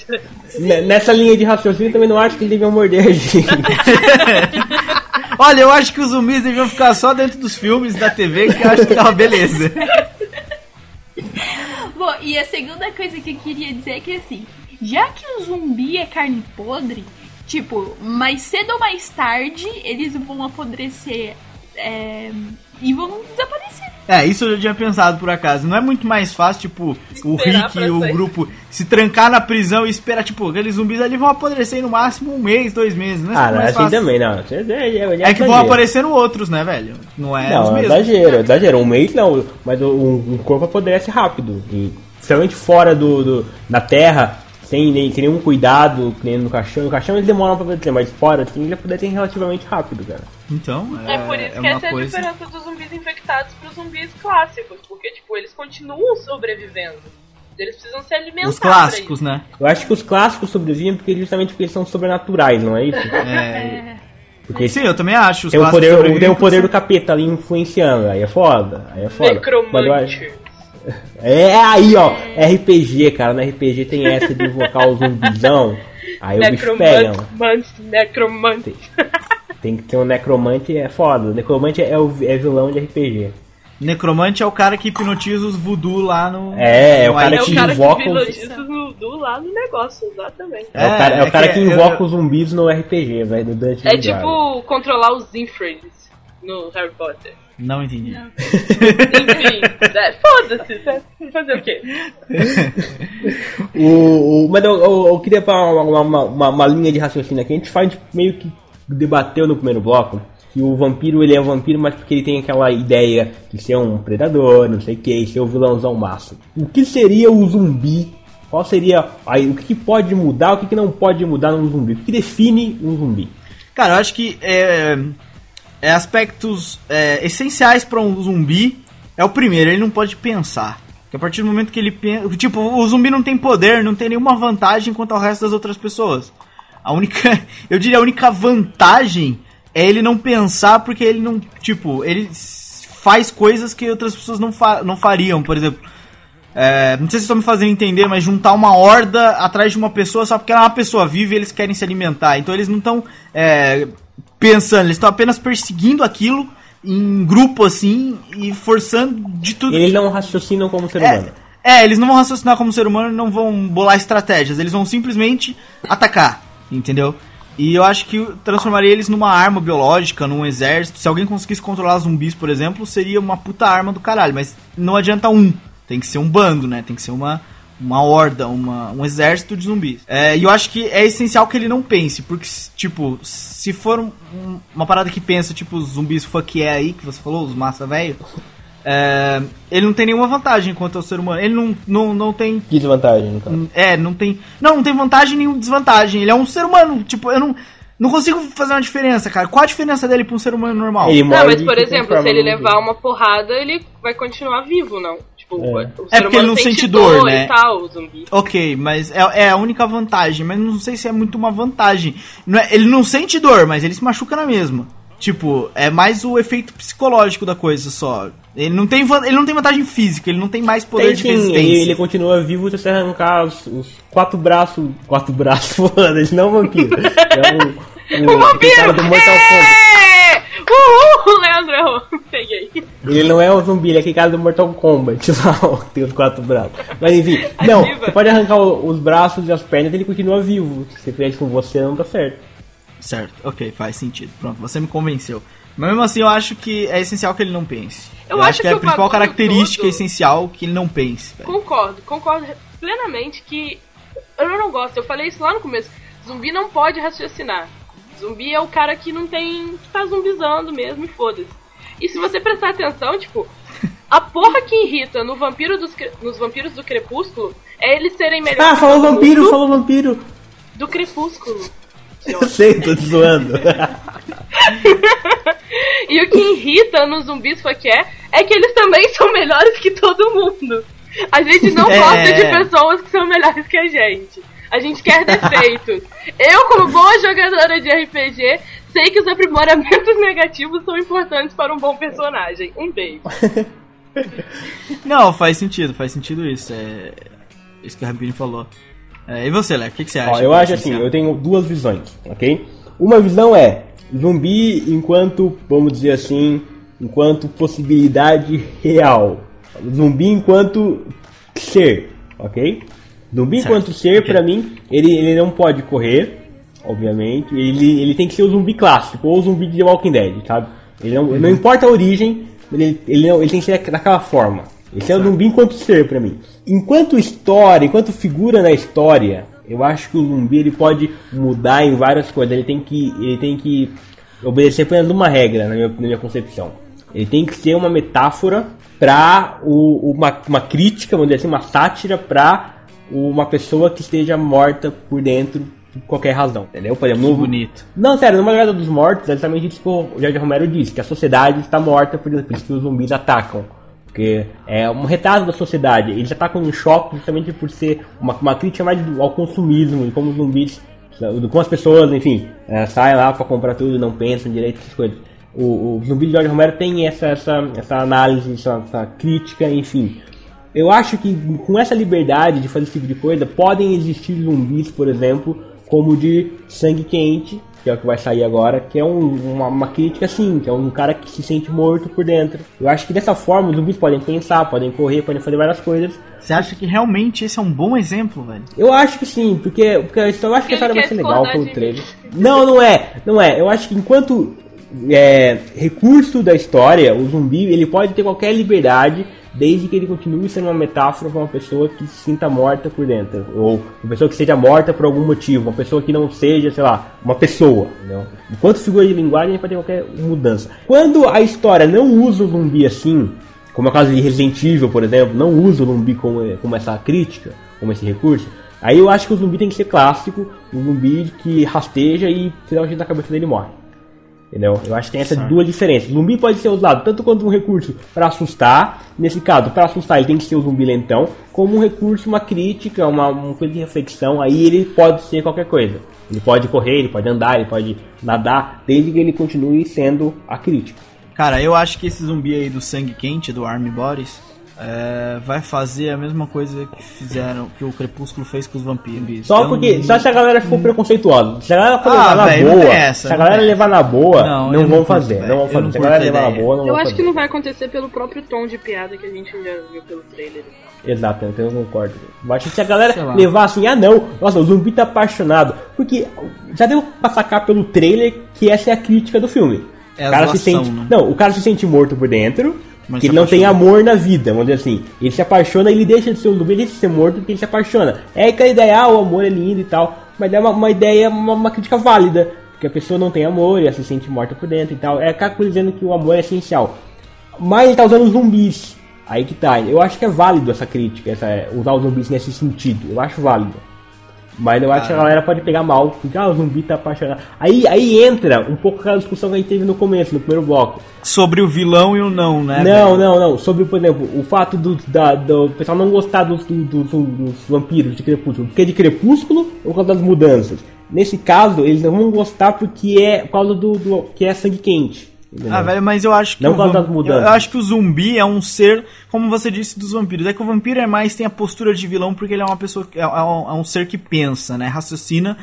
ne- nessa linha de raciocínio, também não acho que eles deviam morder a gente. Olha, eu acho que os zumbis deviam ficar só dentro dos filmes da TV, que eu acho que tava beleza. Bom, e a segunda coisa que eu queria dizer é que assim, já que o zumbi é carne podre, tipo, mais cedo ou mais tarde eles vão apodrecer é, e vão desaparecer. É, isso eu já tinha pensado por acaso. Não é muito mais fácil, tipo, o Esperar Rick e o sair. grupo se trancar na prisão e esperar, tipo, aqueles zumbis ali vão apodrecer no máximo um mês, dois meses. Não é Ah, não é assim fácil. também, não. É, é, é, É que vão aparecendo outros, né, velho? Não é os Não, é mesmos. exagero, é exagero. Um mês não, mas o- um, um corpo apodrece rápido. E, principalmente fora do, do- da terra, sem, nem, sem nenhum cuidado, que nem no caixão. No caixão eles demoram pra apodrecer, mas fora, assim, ele apodrece relativamente rápido, cara. Então, é, É por isso é que essa é a diferença dos zumbis infectados pros zumbis clássicos. Porque, tipo, eles continuam sobrevivendo. Eles precisam se alimentar. Os pra clássicos, isso. né? Eu acho que os clássicos sobrevivem porque justamente porque eles são sobrenaturais, não é isso? É, Porque Sim, eu também acho. Os tem o clássicos poder, tem o poder do capeta ali influenciando, aí é foda, aí é foda. Mas eu acho- Necromancer. É aí, ó, RPG, cara, no RPG tem essa de invocar o zumbizão, aí o bicho pega. Necromante. Necromante. Tem que ter um necromante, é foda. O necromante é, o, é vilão de RPG. Necromante é o cara que hipnotiza os voodoo lá no. É, é no o cara É Haiti. o cara invoca que os- do lá no negócio, exatamente. É, o cara, é É, o cara que que, eu- invoca eu- os zumbis no RPG, velho, do Dungeons É tipo controlar os Infrays no Harry Potter. Não entendi. Enfim, é, foda-se, né? fazer o quê? O, o- mas eu, eu- eu queria falar uma, uma, uma, uma linha de raciocínio aqui. A gente faz meio que debateu no primeiro bloco que o vampiro ele é um vampiro, mas porque ele tem aquela ideia de ser um predador, não sei o que, ser o vilãozão máximo. O que seria o zumbi? Qual seria aí, o que que pode mudar, o que, que não pode mudar num zumbi? O que define um zumbi? Cara, eu acho que é, é aspectos é, essenciais pra um zumbi é o primeiro, ele não pode pensar. Porque a partir do momento que ele pensa. Tipo, o zumbi não tem poder, não tem nenhuma vantagem quanto ao resto das outras pessoas. A única. Eu diria a única vantagem é ele não pensar porque ele não. Tipo, ele faz coisas que outras pessoas não, fa não fariam, por exemplo. É, não sei se estão me fazendo entender, mas juntar uma horda atrás de uma pessoa só porque ela é uma pessoa viva e eles querem se alimentar. Então eles não estão é, pensando, eles estão apenas perseguindo aquilo em grupo assim e forçando de tudo. Eles não raciocinam como ser É, humano. é, eles não vão raciocinar como ser humano e não vão bolar estratégias, eles vão simplesmente atacar, entendeu? E eu acho que transformaria eles numa arma biológica, num exército. Se alguém conseguisse controlar zumbis, por exemplo, seria uma puta arma do caralho. Mas não adianta um. Tem que ser um bando, né? Tem que ser uma, uma horda, uma, um exército de zumbis. É, e eu acho que é essencial que ele não pense. Porque, tipo, se for um- um- uma parada que pensa, tipo, os zumbis fuck é aí, que você falou, os massa velho. é, ele não tem nenhuma vantagem quanto ao ser humano. Ele não, não, não tem Que desvantagem, no caso. é, não tem. Não, não tem vantagem nem desvantagem. Ele é um ser humano. Tipo, eu não. Não consigo fazer uma diferença, cara. Qual a diferença dele pra um ser humano normal? Ele Não, mas por exemplo, se ele levar uma porrada, ele vai continuar vivo, não? Tipo, É. o É ser porque ele não sente sente dor, né? e tal, o zumbi. Ok, mas é, é a única vantagem. Mas não sei se é muito uma vantagem. Não é- ele não sente dor, mas ele se machuca na mesma. Tipo, é mais o efeito psicológico da coisa só. Ele não tem, ele não tem vantagem física, ele não tem mais poder Tem de sim, resistência. ele, ele continua vivo se você arrancar os, os quatro braços. Quatro braços, foda-se, não vampiro. É um, um, aquele cara do Mortal Kombat. É! Uhul, Leandro errou. Peguei. Ele não é um zumbi, ele é aquele cara do Mortal Kombat lá, ó, que tem os quatro braços. Mas enfim, não, Viva. você pode arrancar o- os braços e as pernas ele continua vivo. Se você fez com você, não tá certo. Certo, ok, faz sentido. Pronto, você me convenceu. Mas mesmo assim, eu acho que é essencial que ele não pense. Eu acho, acho que, é que a o principal característica todo- essencial que ele não pense. velho. Concordo, concordo plenamente que eu não gosto. Eu falei isso lá no começo. Zumbi não pode raciocinar. Zumbi é o cara que não tem. que tá zumbizando mesmo e foda-se. E se você prestar atenção, tipo, a porra que irrita no vampiro dos, nos vampiros do crepúsculo é eles serem melhores Ah, falou vampiro, falou vampiro. do crepúsculo. Eu sei, tô te zoando. E o que irrita nos zumbis foi que é, é que eles também são melhores que todo mundo. A gente não É. gosta de pessoas que são melhores que a gente. A gente quer defeitos. Eu, como boa jogadora de RPG, sei que os aprimoramentos negativos são importantes para um bom personagem. Um beijo. Não, faz sentido, faz sentido isso. É isso que o Rapini falou. É, e você, Léo, o que, que você acha? Ó, eu acho assim, eu tenho duas visões, ok? Uma visão é zumbi enquanto, vamos dizer assim, enquanto possibilidade real. Zumbi enquanto ser, ok? Zumbi Certo, enquanto ser, ok. pra mim, ele, ele não pode correr, obviamente. Ele, ele tem que ser o zumbi clássico, ou o zumbi de The Walking Dead, sabe? Ele não, Uhum. não importa a origem, ele, ele, não- ele tem que ser daquela forma. Esse é o zumbi enquanto ser pra mim. Enquanto história, enquanto figura na história, eu acho que o zumbi ele pode mudar em várias coisas. Ele tem que, ele tem que obedecer apenas uma regra, na minha, na minha concepção. Ele tem que ser uma metáfora para uma, uma crítica, vamos dizer assim, uma sátira para uma pessoa que esteja morta por dentro por qualquer razão, entendeu? Por exemplo, no- bonito. não, sério, numa Guerra dos Mortos, é exatamente isso que o George Romero disse, que a sociedade está morta por isso que os zumbis atacam. Porque é um retrato da sociedade. Eles atacam em choque justamente por ser uma, uma crítica mais ao consumismo e como os zumbis, como as pessoas, enfim, é, saem lá para comprar tudo, não pensam direito, essas coisas. O, o zumbi de George Romero tem essa, essa, essa análise, essa, essa crítica, enfim. Eu acho que com essa liberdade de fazer esse tipo de coisa, podem existir zumbis, por exemplo, como o de Sangue Quente, que é o que vai sair agora, que é um- uma, uma crítica assim, que é um cara que se sente morto por dentro. Eu acho que dessa forma os zumbis podem pensar, podem correr, podem fazer várias coisas. Você acha que realmente esse é um bom exemplo, velho? Eu acho que sim, porque, porque eu acho que a história vai quer ser legal pelo trailer. Não, não é, não é. Eu acho que enquanto é, recurso da história, o zumbi ele pode ter qualquer liberdade, desde que ele continue sendo uma metáfora para uma pessoa que se sinta morta por dentro, ou uma pessoa que seja morta por algum motivo, uma pessoa que não seja, sei lá, uma pessoa. Entendeu? Enquanto figura de linguagem, pode ter qualquer mudança. Quando a história não usa o zumbi assim, como é o caso de Resident Evil, por exemplo, não usa o zumbi como, como essa crítica, como esse recurso, aí eu acho que o zumbi tem que ser clássico, um zumbi que rasteja e se dá na cabeça dele morre. Entendeu? Eu acho que tem essas duas diferenças. O zumbi pode ser usado tanto quanto um recurso para assustar, nesse caso, para assustar ele tem que ser o zumbi lentão, como um recurso, uma crítica, uma, uma coisa de reflexão, aí ele pode ser qualquer coisa. Ele pode correr, ele pode andar, ele pode nadar, desde que ele continue sendo a crítica. Cara, eu acho que esse zumbi aí do sangue quente, do Army Bodies, é, vai fazer a mesma coisa que fizeram, que o Crepúsculo fez com os vampiros. Só Eu porque, só se a galera ficou preconceituosa. Se a galera for Ah, levar na boa, essa, se a não galera levar na boa, Não, não, vão fazer. Não vão Eu fazer. não Se a galera levar na boa, não Eu vão acho fazer. que não vai acontecer pelo próprio tom de piada que a gente já viu pelo trailer. Exato, então eu concordo. Eu acho que se a galera levar assim, ah não, nossa, o zumbi tá apaixonado. Porque já deu pra sacar pelo trailer que essa é a crítica do filme. É o cara se sente. né? Não, o cara se sente morto por dentro. Mas que ele não tem amor na vida, vamos dizer assim. Ele se apaixona, ele deixa de ser um zumbi, ele deixa de ser morto porque ele se apaixona. É aquela ideia, ah, o amor é lindo e tal. Mas é uma, uma ideia, uma, uma crítica válida. Porque a pessoa não tem amor e ela se sente morta por dentro e tal. É aquela coisa dizendo que o amor é essencial. Mas ele tá usando zumbis. Aí que tá. Eu acho que é válido essa crítica, essa, usar os zumbis nesse sentido. Eu acho válido. Mas eu acho que a galera pode pegar mal, porque ah, o zumbi tá apaixonado. Aí, aí entra um pouco aquela discussão que a gente teve no começo, no primeiro bloco. Sobre o vilão e o não, né? não, não, não. Sobre, por exemplo, o fato do, da, do pessoal não gostar dos, do- dos, dos vampiros de Crepúsculo. Porque é de Crepúsculo ou por causa das mudanças? Nesse caso, eles não vão gostar porque é por causa do, do que é sangue quente. Ah, velho, mas eu acho que Não o das mudanças. Eu acho que o zumbi é um ser, como você disse dos vampiros, é que o vampiro é mais tem a postura de vilão porque ele é uma pessoa é, é um, é um ser que pensa, né, raciocina.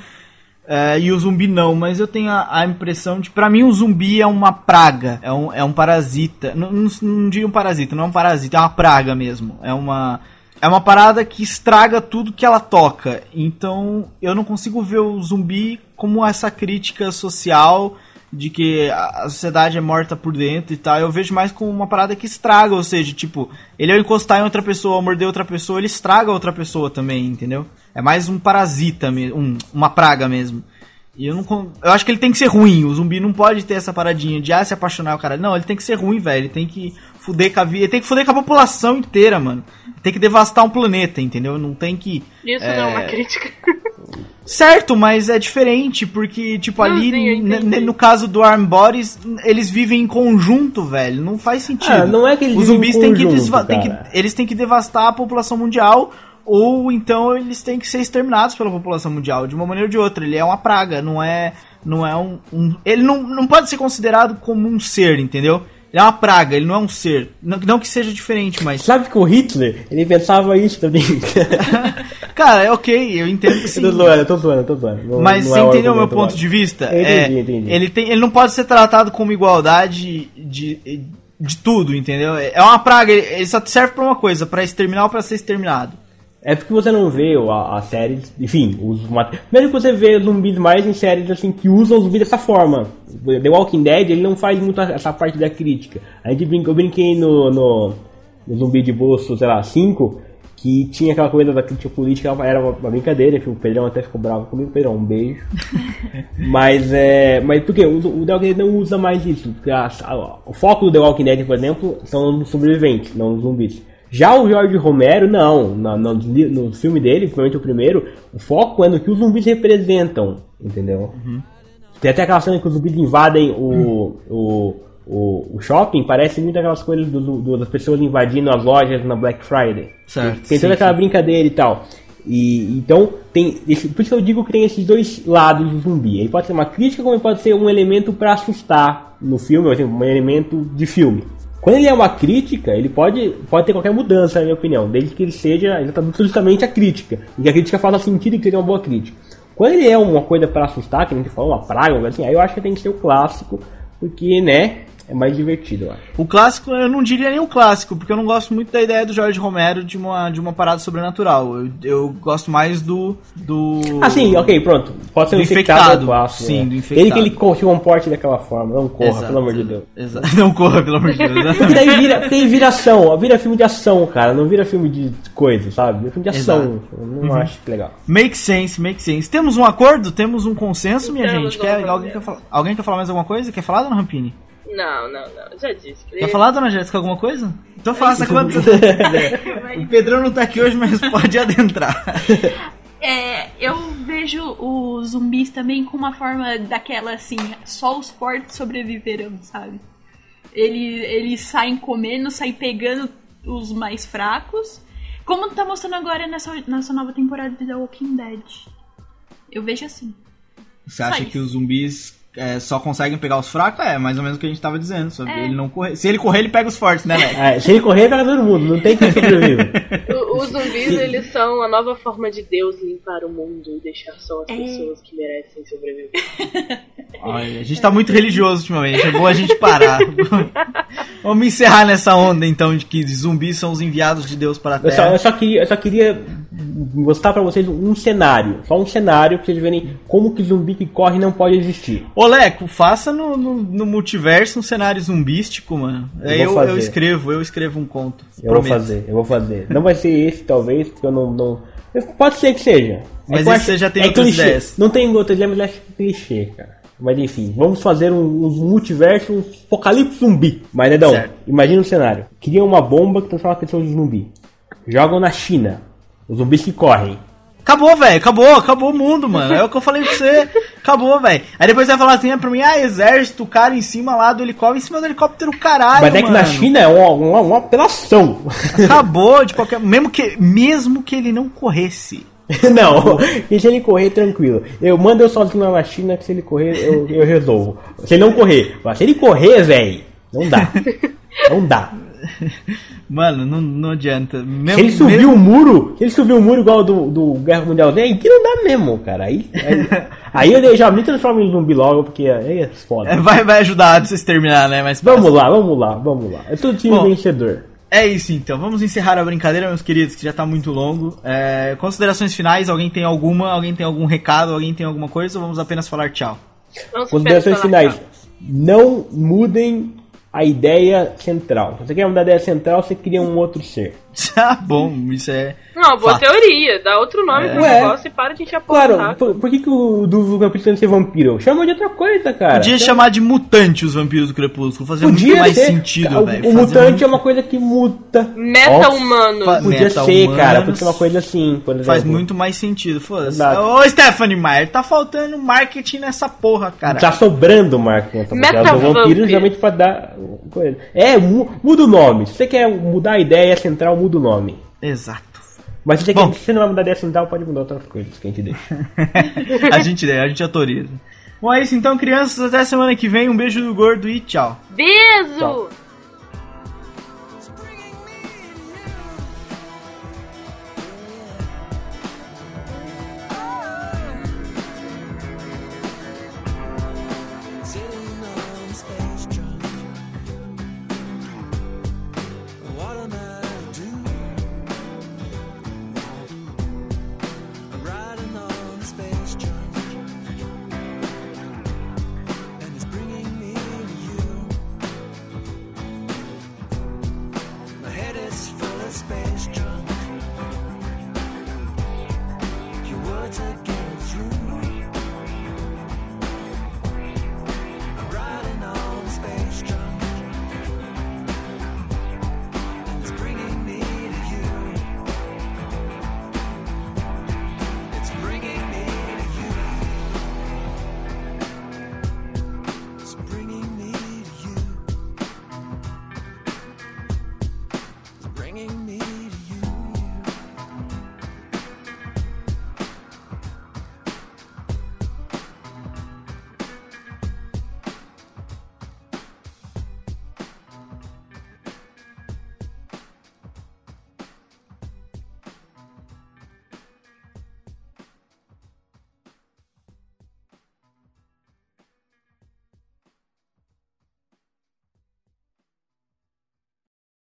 é, e o zumbi não, mas eu tenho a, a impressão de, Pra mim o zumbi é uma praga, é um, é um parasita. Não, não, não diria um parasita, não é um parasita, é uma praga mesmo. É uma é uma parada que estraga tudo que ela toca. Então eu não consigo ver o zumbi como essa crítica social de que a sociedade é morta por dentro e tal. Eu vejo mais como uma parada que estraga, ou seja, tipo, ele ao encostar em outra pessoa, ao morder outra pessoa, ele estraga outra pessoa também, entendeu? É mais um parasita mesmo, um- uma praga mesmo. E eu não. Eu acho que ele tem que ser ruim. O zumbi não pode ter essa paradinha de ah, se apaixonar o cara. Não, ele tem que ser ruim, velho. Ele tem que fuder com a vida. Ele tem que fuder com a população inteira, mano. Tem que devastar um planeta, entendeu? Não tem que. Isso É. não é uma crítica. Certo, mas é diferente, porque, tipo, Não, ali, sim, eu n- entendi. n- no caso do Arm Bodies, eles vivem em conjunto, velho. Não faz sentido. Ah, não é que eles Os zumbis têm que, que-. Eles têm que devastar a população mundial, ou então eles têm que ser exterminados pela população mundial, de uma maneira ou de outra. Ele é uma praga, não é. Não é um. um- ele não, não pode ser considerado como um ser, entendeu? Ele é uma praga, ele não é um ser. Não, não que seja diferente, mas. Sabe que o Hitler, ele pensava isso também. Cara, é ok, eu entendo que sim. eu tô zoando, eu tô zoando, eu tô zoando. Mas não você é entendeu o meu ponto de vista? Eu entendi, é, entendi. Ele, tem, ele não pode ser tratado como igualdade de, de tudo, entendeu? É uma praga, ele só serve pra uma coisa, pra exterminar ou pra ser exterminado. É porque você não vê a, a séries, enfim, os mesmo que você vê zumbis mais em séries assim que usam os zumbis dessa forma. The Walking Dead ele não faz muito essa parte da crítica. A gente brinca, eu brinquei no, no, no zumbi de bolso, sei lá, 5, que tinha aquela coisa da crítica política, era uma, uma brincadeira, enfim, o Pedrão até ficou bravo comigo, Pedrão, um beijo. mas é. Mas por quê? O, o The Walking Dead não usa mais isso. Porque a- a- o foco do The Walking Dead, por exemplo, são os sobreviventes, não os zumbis. Já o George Romero, não. Na- no, no filme dele, principalmente o primeiro, o foco é no que os zumbis representam, entendeu? Tem até aquela cena que os zumbis invadem o, o, o, o shopping, parece muito aquelas coisas do, do- das pessoas invadindo as lojas na Black Friday. Certo, Tem toda sim, aquela sim. brincadeira e tal. E, então, tem esse, por isso que eu digo que tem esses dois lados do zumbi. Ele pode ser uma crítica, como ele pode ser um elemento para assustar no filme, por exemplo, um elemento de filme. Quando ele é uma crítica, ele pode, pode ter qualquer mudança, na minha opinião, desde que ele seja exatamente justamente a crítica. E que a crítica faça sentido e que seja uma boa crítica. Quando ele é uma coisa para assustar, que a gente falou, uma praga, assim, aí eu acho que tem que ser o clássico, porque, né, é mais divertido, eu acho. O clássico, eu não diria nem o clássico, porque eu não gosto muito da ideia do Jorge Romero de uma, de uma parada sobrenatural. Eu, eu gosto mais do. do... Ah, sim, ok, pronto. Pode ser Do um infectado, infectado. clássico, Sim, né? do infectado. Ele que ele se comporte daquela forma, não corra, Exato, pelo amor de Deus. Exato. Não corra, pelo amor de Deus. Exatamente. daí vira, tem viração, vira filme de ação, cara, não vira filme de coisa, sabe? Vira filme de ação. Exato. Eu não acho que legal. Make sense, make sense. Temos um acordo? Temos um consenso, minha Temos gente? Quer, alguém, quer falar, alguém quer falar mais alguma coisa? Quer falar, dona Rampini? Não, não, não. Já disse. Quer falar, dona Jéssica, alguma coisa? Então faça quando você O Pedrão não tá aqui hoje, mas pode adentrar. É, eu vejo os zumbis também com uma forma daquela assim, só os fortes sobreviverão, sabe? Ele, eles saem comendo, saem pegando os mais fracos. Como tá mostrando agora nessa, nessa nova temporada de The Walking Dead. Eu vejo assim. Você acha Mas- que os zumbis é, só conseguem pegar os fracos? É, mais ou menos o que a gente tava dizendo. Só É. ele não correr. Se ele correr, ele pega os fortes, né, Leco? É, se ele correr, pega todo mundo, não tem quem sobrevive. Os zumbis, eles são a nova forma de Deus limpar o mundo e deixar só as É. pessoas que merecem sobreviver. Olha, a gente tá muito religioso ultimamente, é bom a gente parar. Vamos encerrar nessa onda então de que zumbis são os enviados de Deus para a Eu só, Terra. eu só queria, eu só queria mostrar pra vocês um cenário, só um cenário pra vocês verem como que zumbi que corre não pode existir. Ô Leco, faça no, no, no multiverso um cenário zumbístico, mano. Eu Eu, vou eu, escrevo, eu escrevo um conto. Eu vou Prometo. fazer, eu vou fazer. Não vai ser esse, talvez, porque eu não. não... Pode ser que seja. Mas que eu esse você já tem é outras clichê. ideias. Não tem outras ideias, mas acho que é clichê, cara. Mas enfim, vamos fazer um, um multiverso, um apocalipse zumbi. Mas, Nedão, Certo. imagina um cenário. Criam uma bomba que transforma pessoas em zumbi. Jogam na China. Os zumbis que correm. Acabou, velho, acabou, acabou o mundo, mano. É o que eu falei pra você. Acabou, velho. Aí depois você vai falar assim, é pra mim, ah, exército, o cara em cima lá do helicóptero, em cima do helicóptero, caralho. mas é que na. China é uma, uma, uma apelação. Acabou de qualquer. Mesmo que, mesmo que ele não corresse. Não, deixa ele correr tranquilo. Eu mando eu sozinho lá na China que se ele correr, eu, eu resolvo. Se ele não correr, mas se ele correr, velho, não dá. Não dá. Mano, não, não adianta. Mesmo, Se ele subir mesmo- o muro, se ele subir o muro igual do, do Guerra Mundial Z, aí que não dá mesmo, cara. Aí, aí, aí eu já me transformo em zumbi logo, porque aí é foda. É, vai, vai ajudar a vocês terminar, né? Mas Vamos lá, vamos lá, vamos lá. É tudo time Bom. vencedor. É isso então, vamos encerrar a brincadeira, meus queridos, que já tá muito longo. É, considerações finais, alguém tem alguma? Alguém tem algum recado? Alguém tem alguma coisa? Ou vamos apenas falar tchau? Considerações finais. tchau. Não mudem a ideia central. Se você quer mudar a ideia central, você cria um outro ser. Tá bom, isso é. Não, boa Fato. teoria. Dá outro nome pro Ué. negócio e para de encher a porra Claro, por, por que, que o do vampiro tem que ser vampiro? Chama de outra coisa, cara. Podia Chama- chamar de mutante os vampiros do Crepúsculo, fazer Podia muito mais ser. sentido, o, velho. o fazer mutante muito- é uma coisa que muta. Meta-humano. Fa- Podia Meta ser, humanos. cara. Podia ser uma coisa assim, por exemplo. Faz muito mais sentido, foda-se. Ô, Stephanie Meyer, tá faltando marketing nessa porra, cara. Tá sobrando marketing. Tá Meta Meta vampiro Vamp. justamente pra dar coisa. É, mu- muda o nome. Se você quer mudar a ideia central, muda o nome. Exato. Mas se você, Bom. não vai mudar ideia central, pode mudar outras coisas que a gente deixa. a gente a gente autoriza. Bom, é isso então, crianças. Até semana que vem. Um beijo do gordo e tchau. Beijo! Tchau.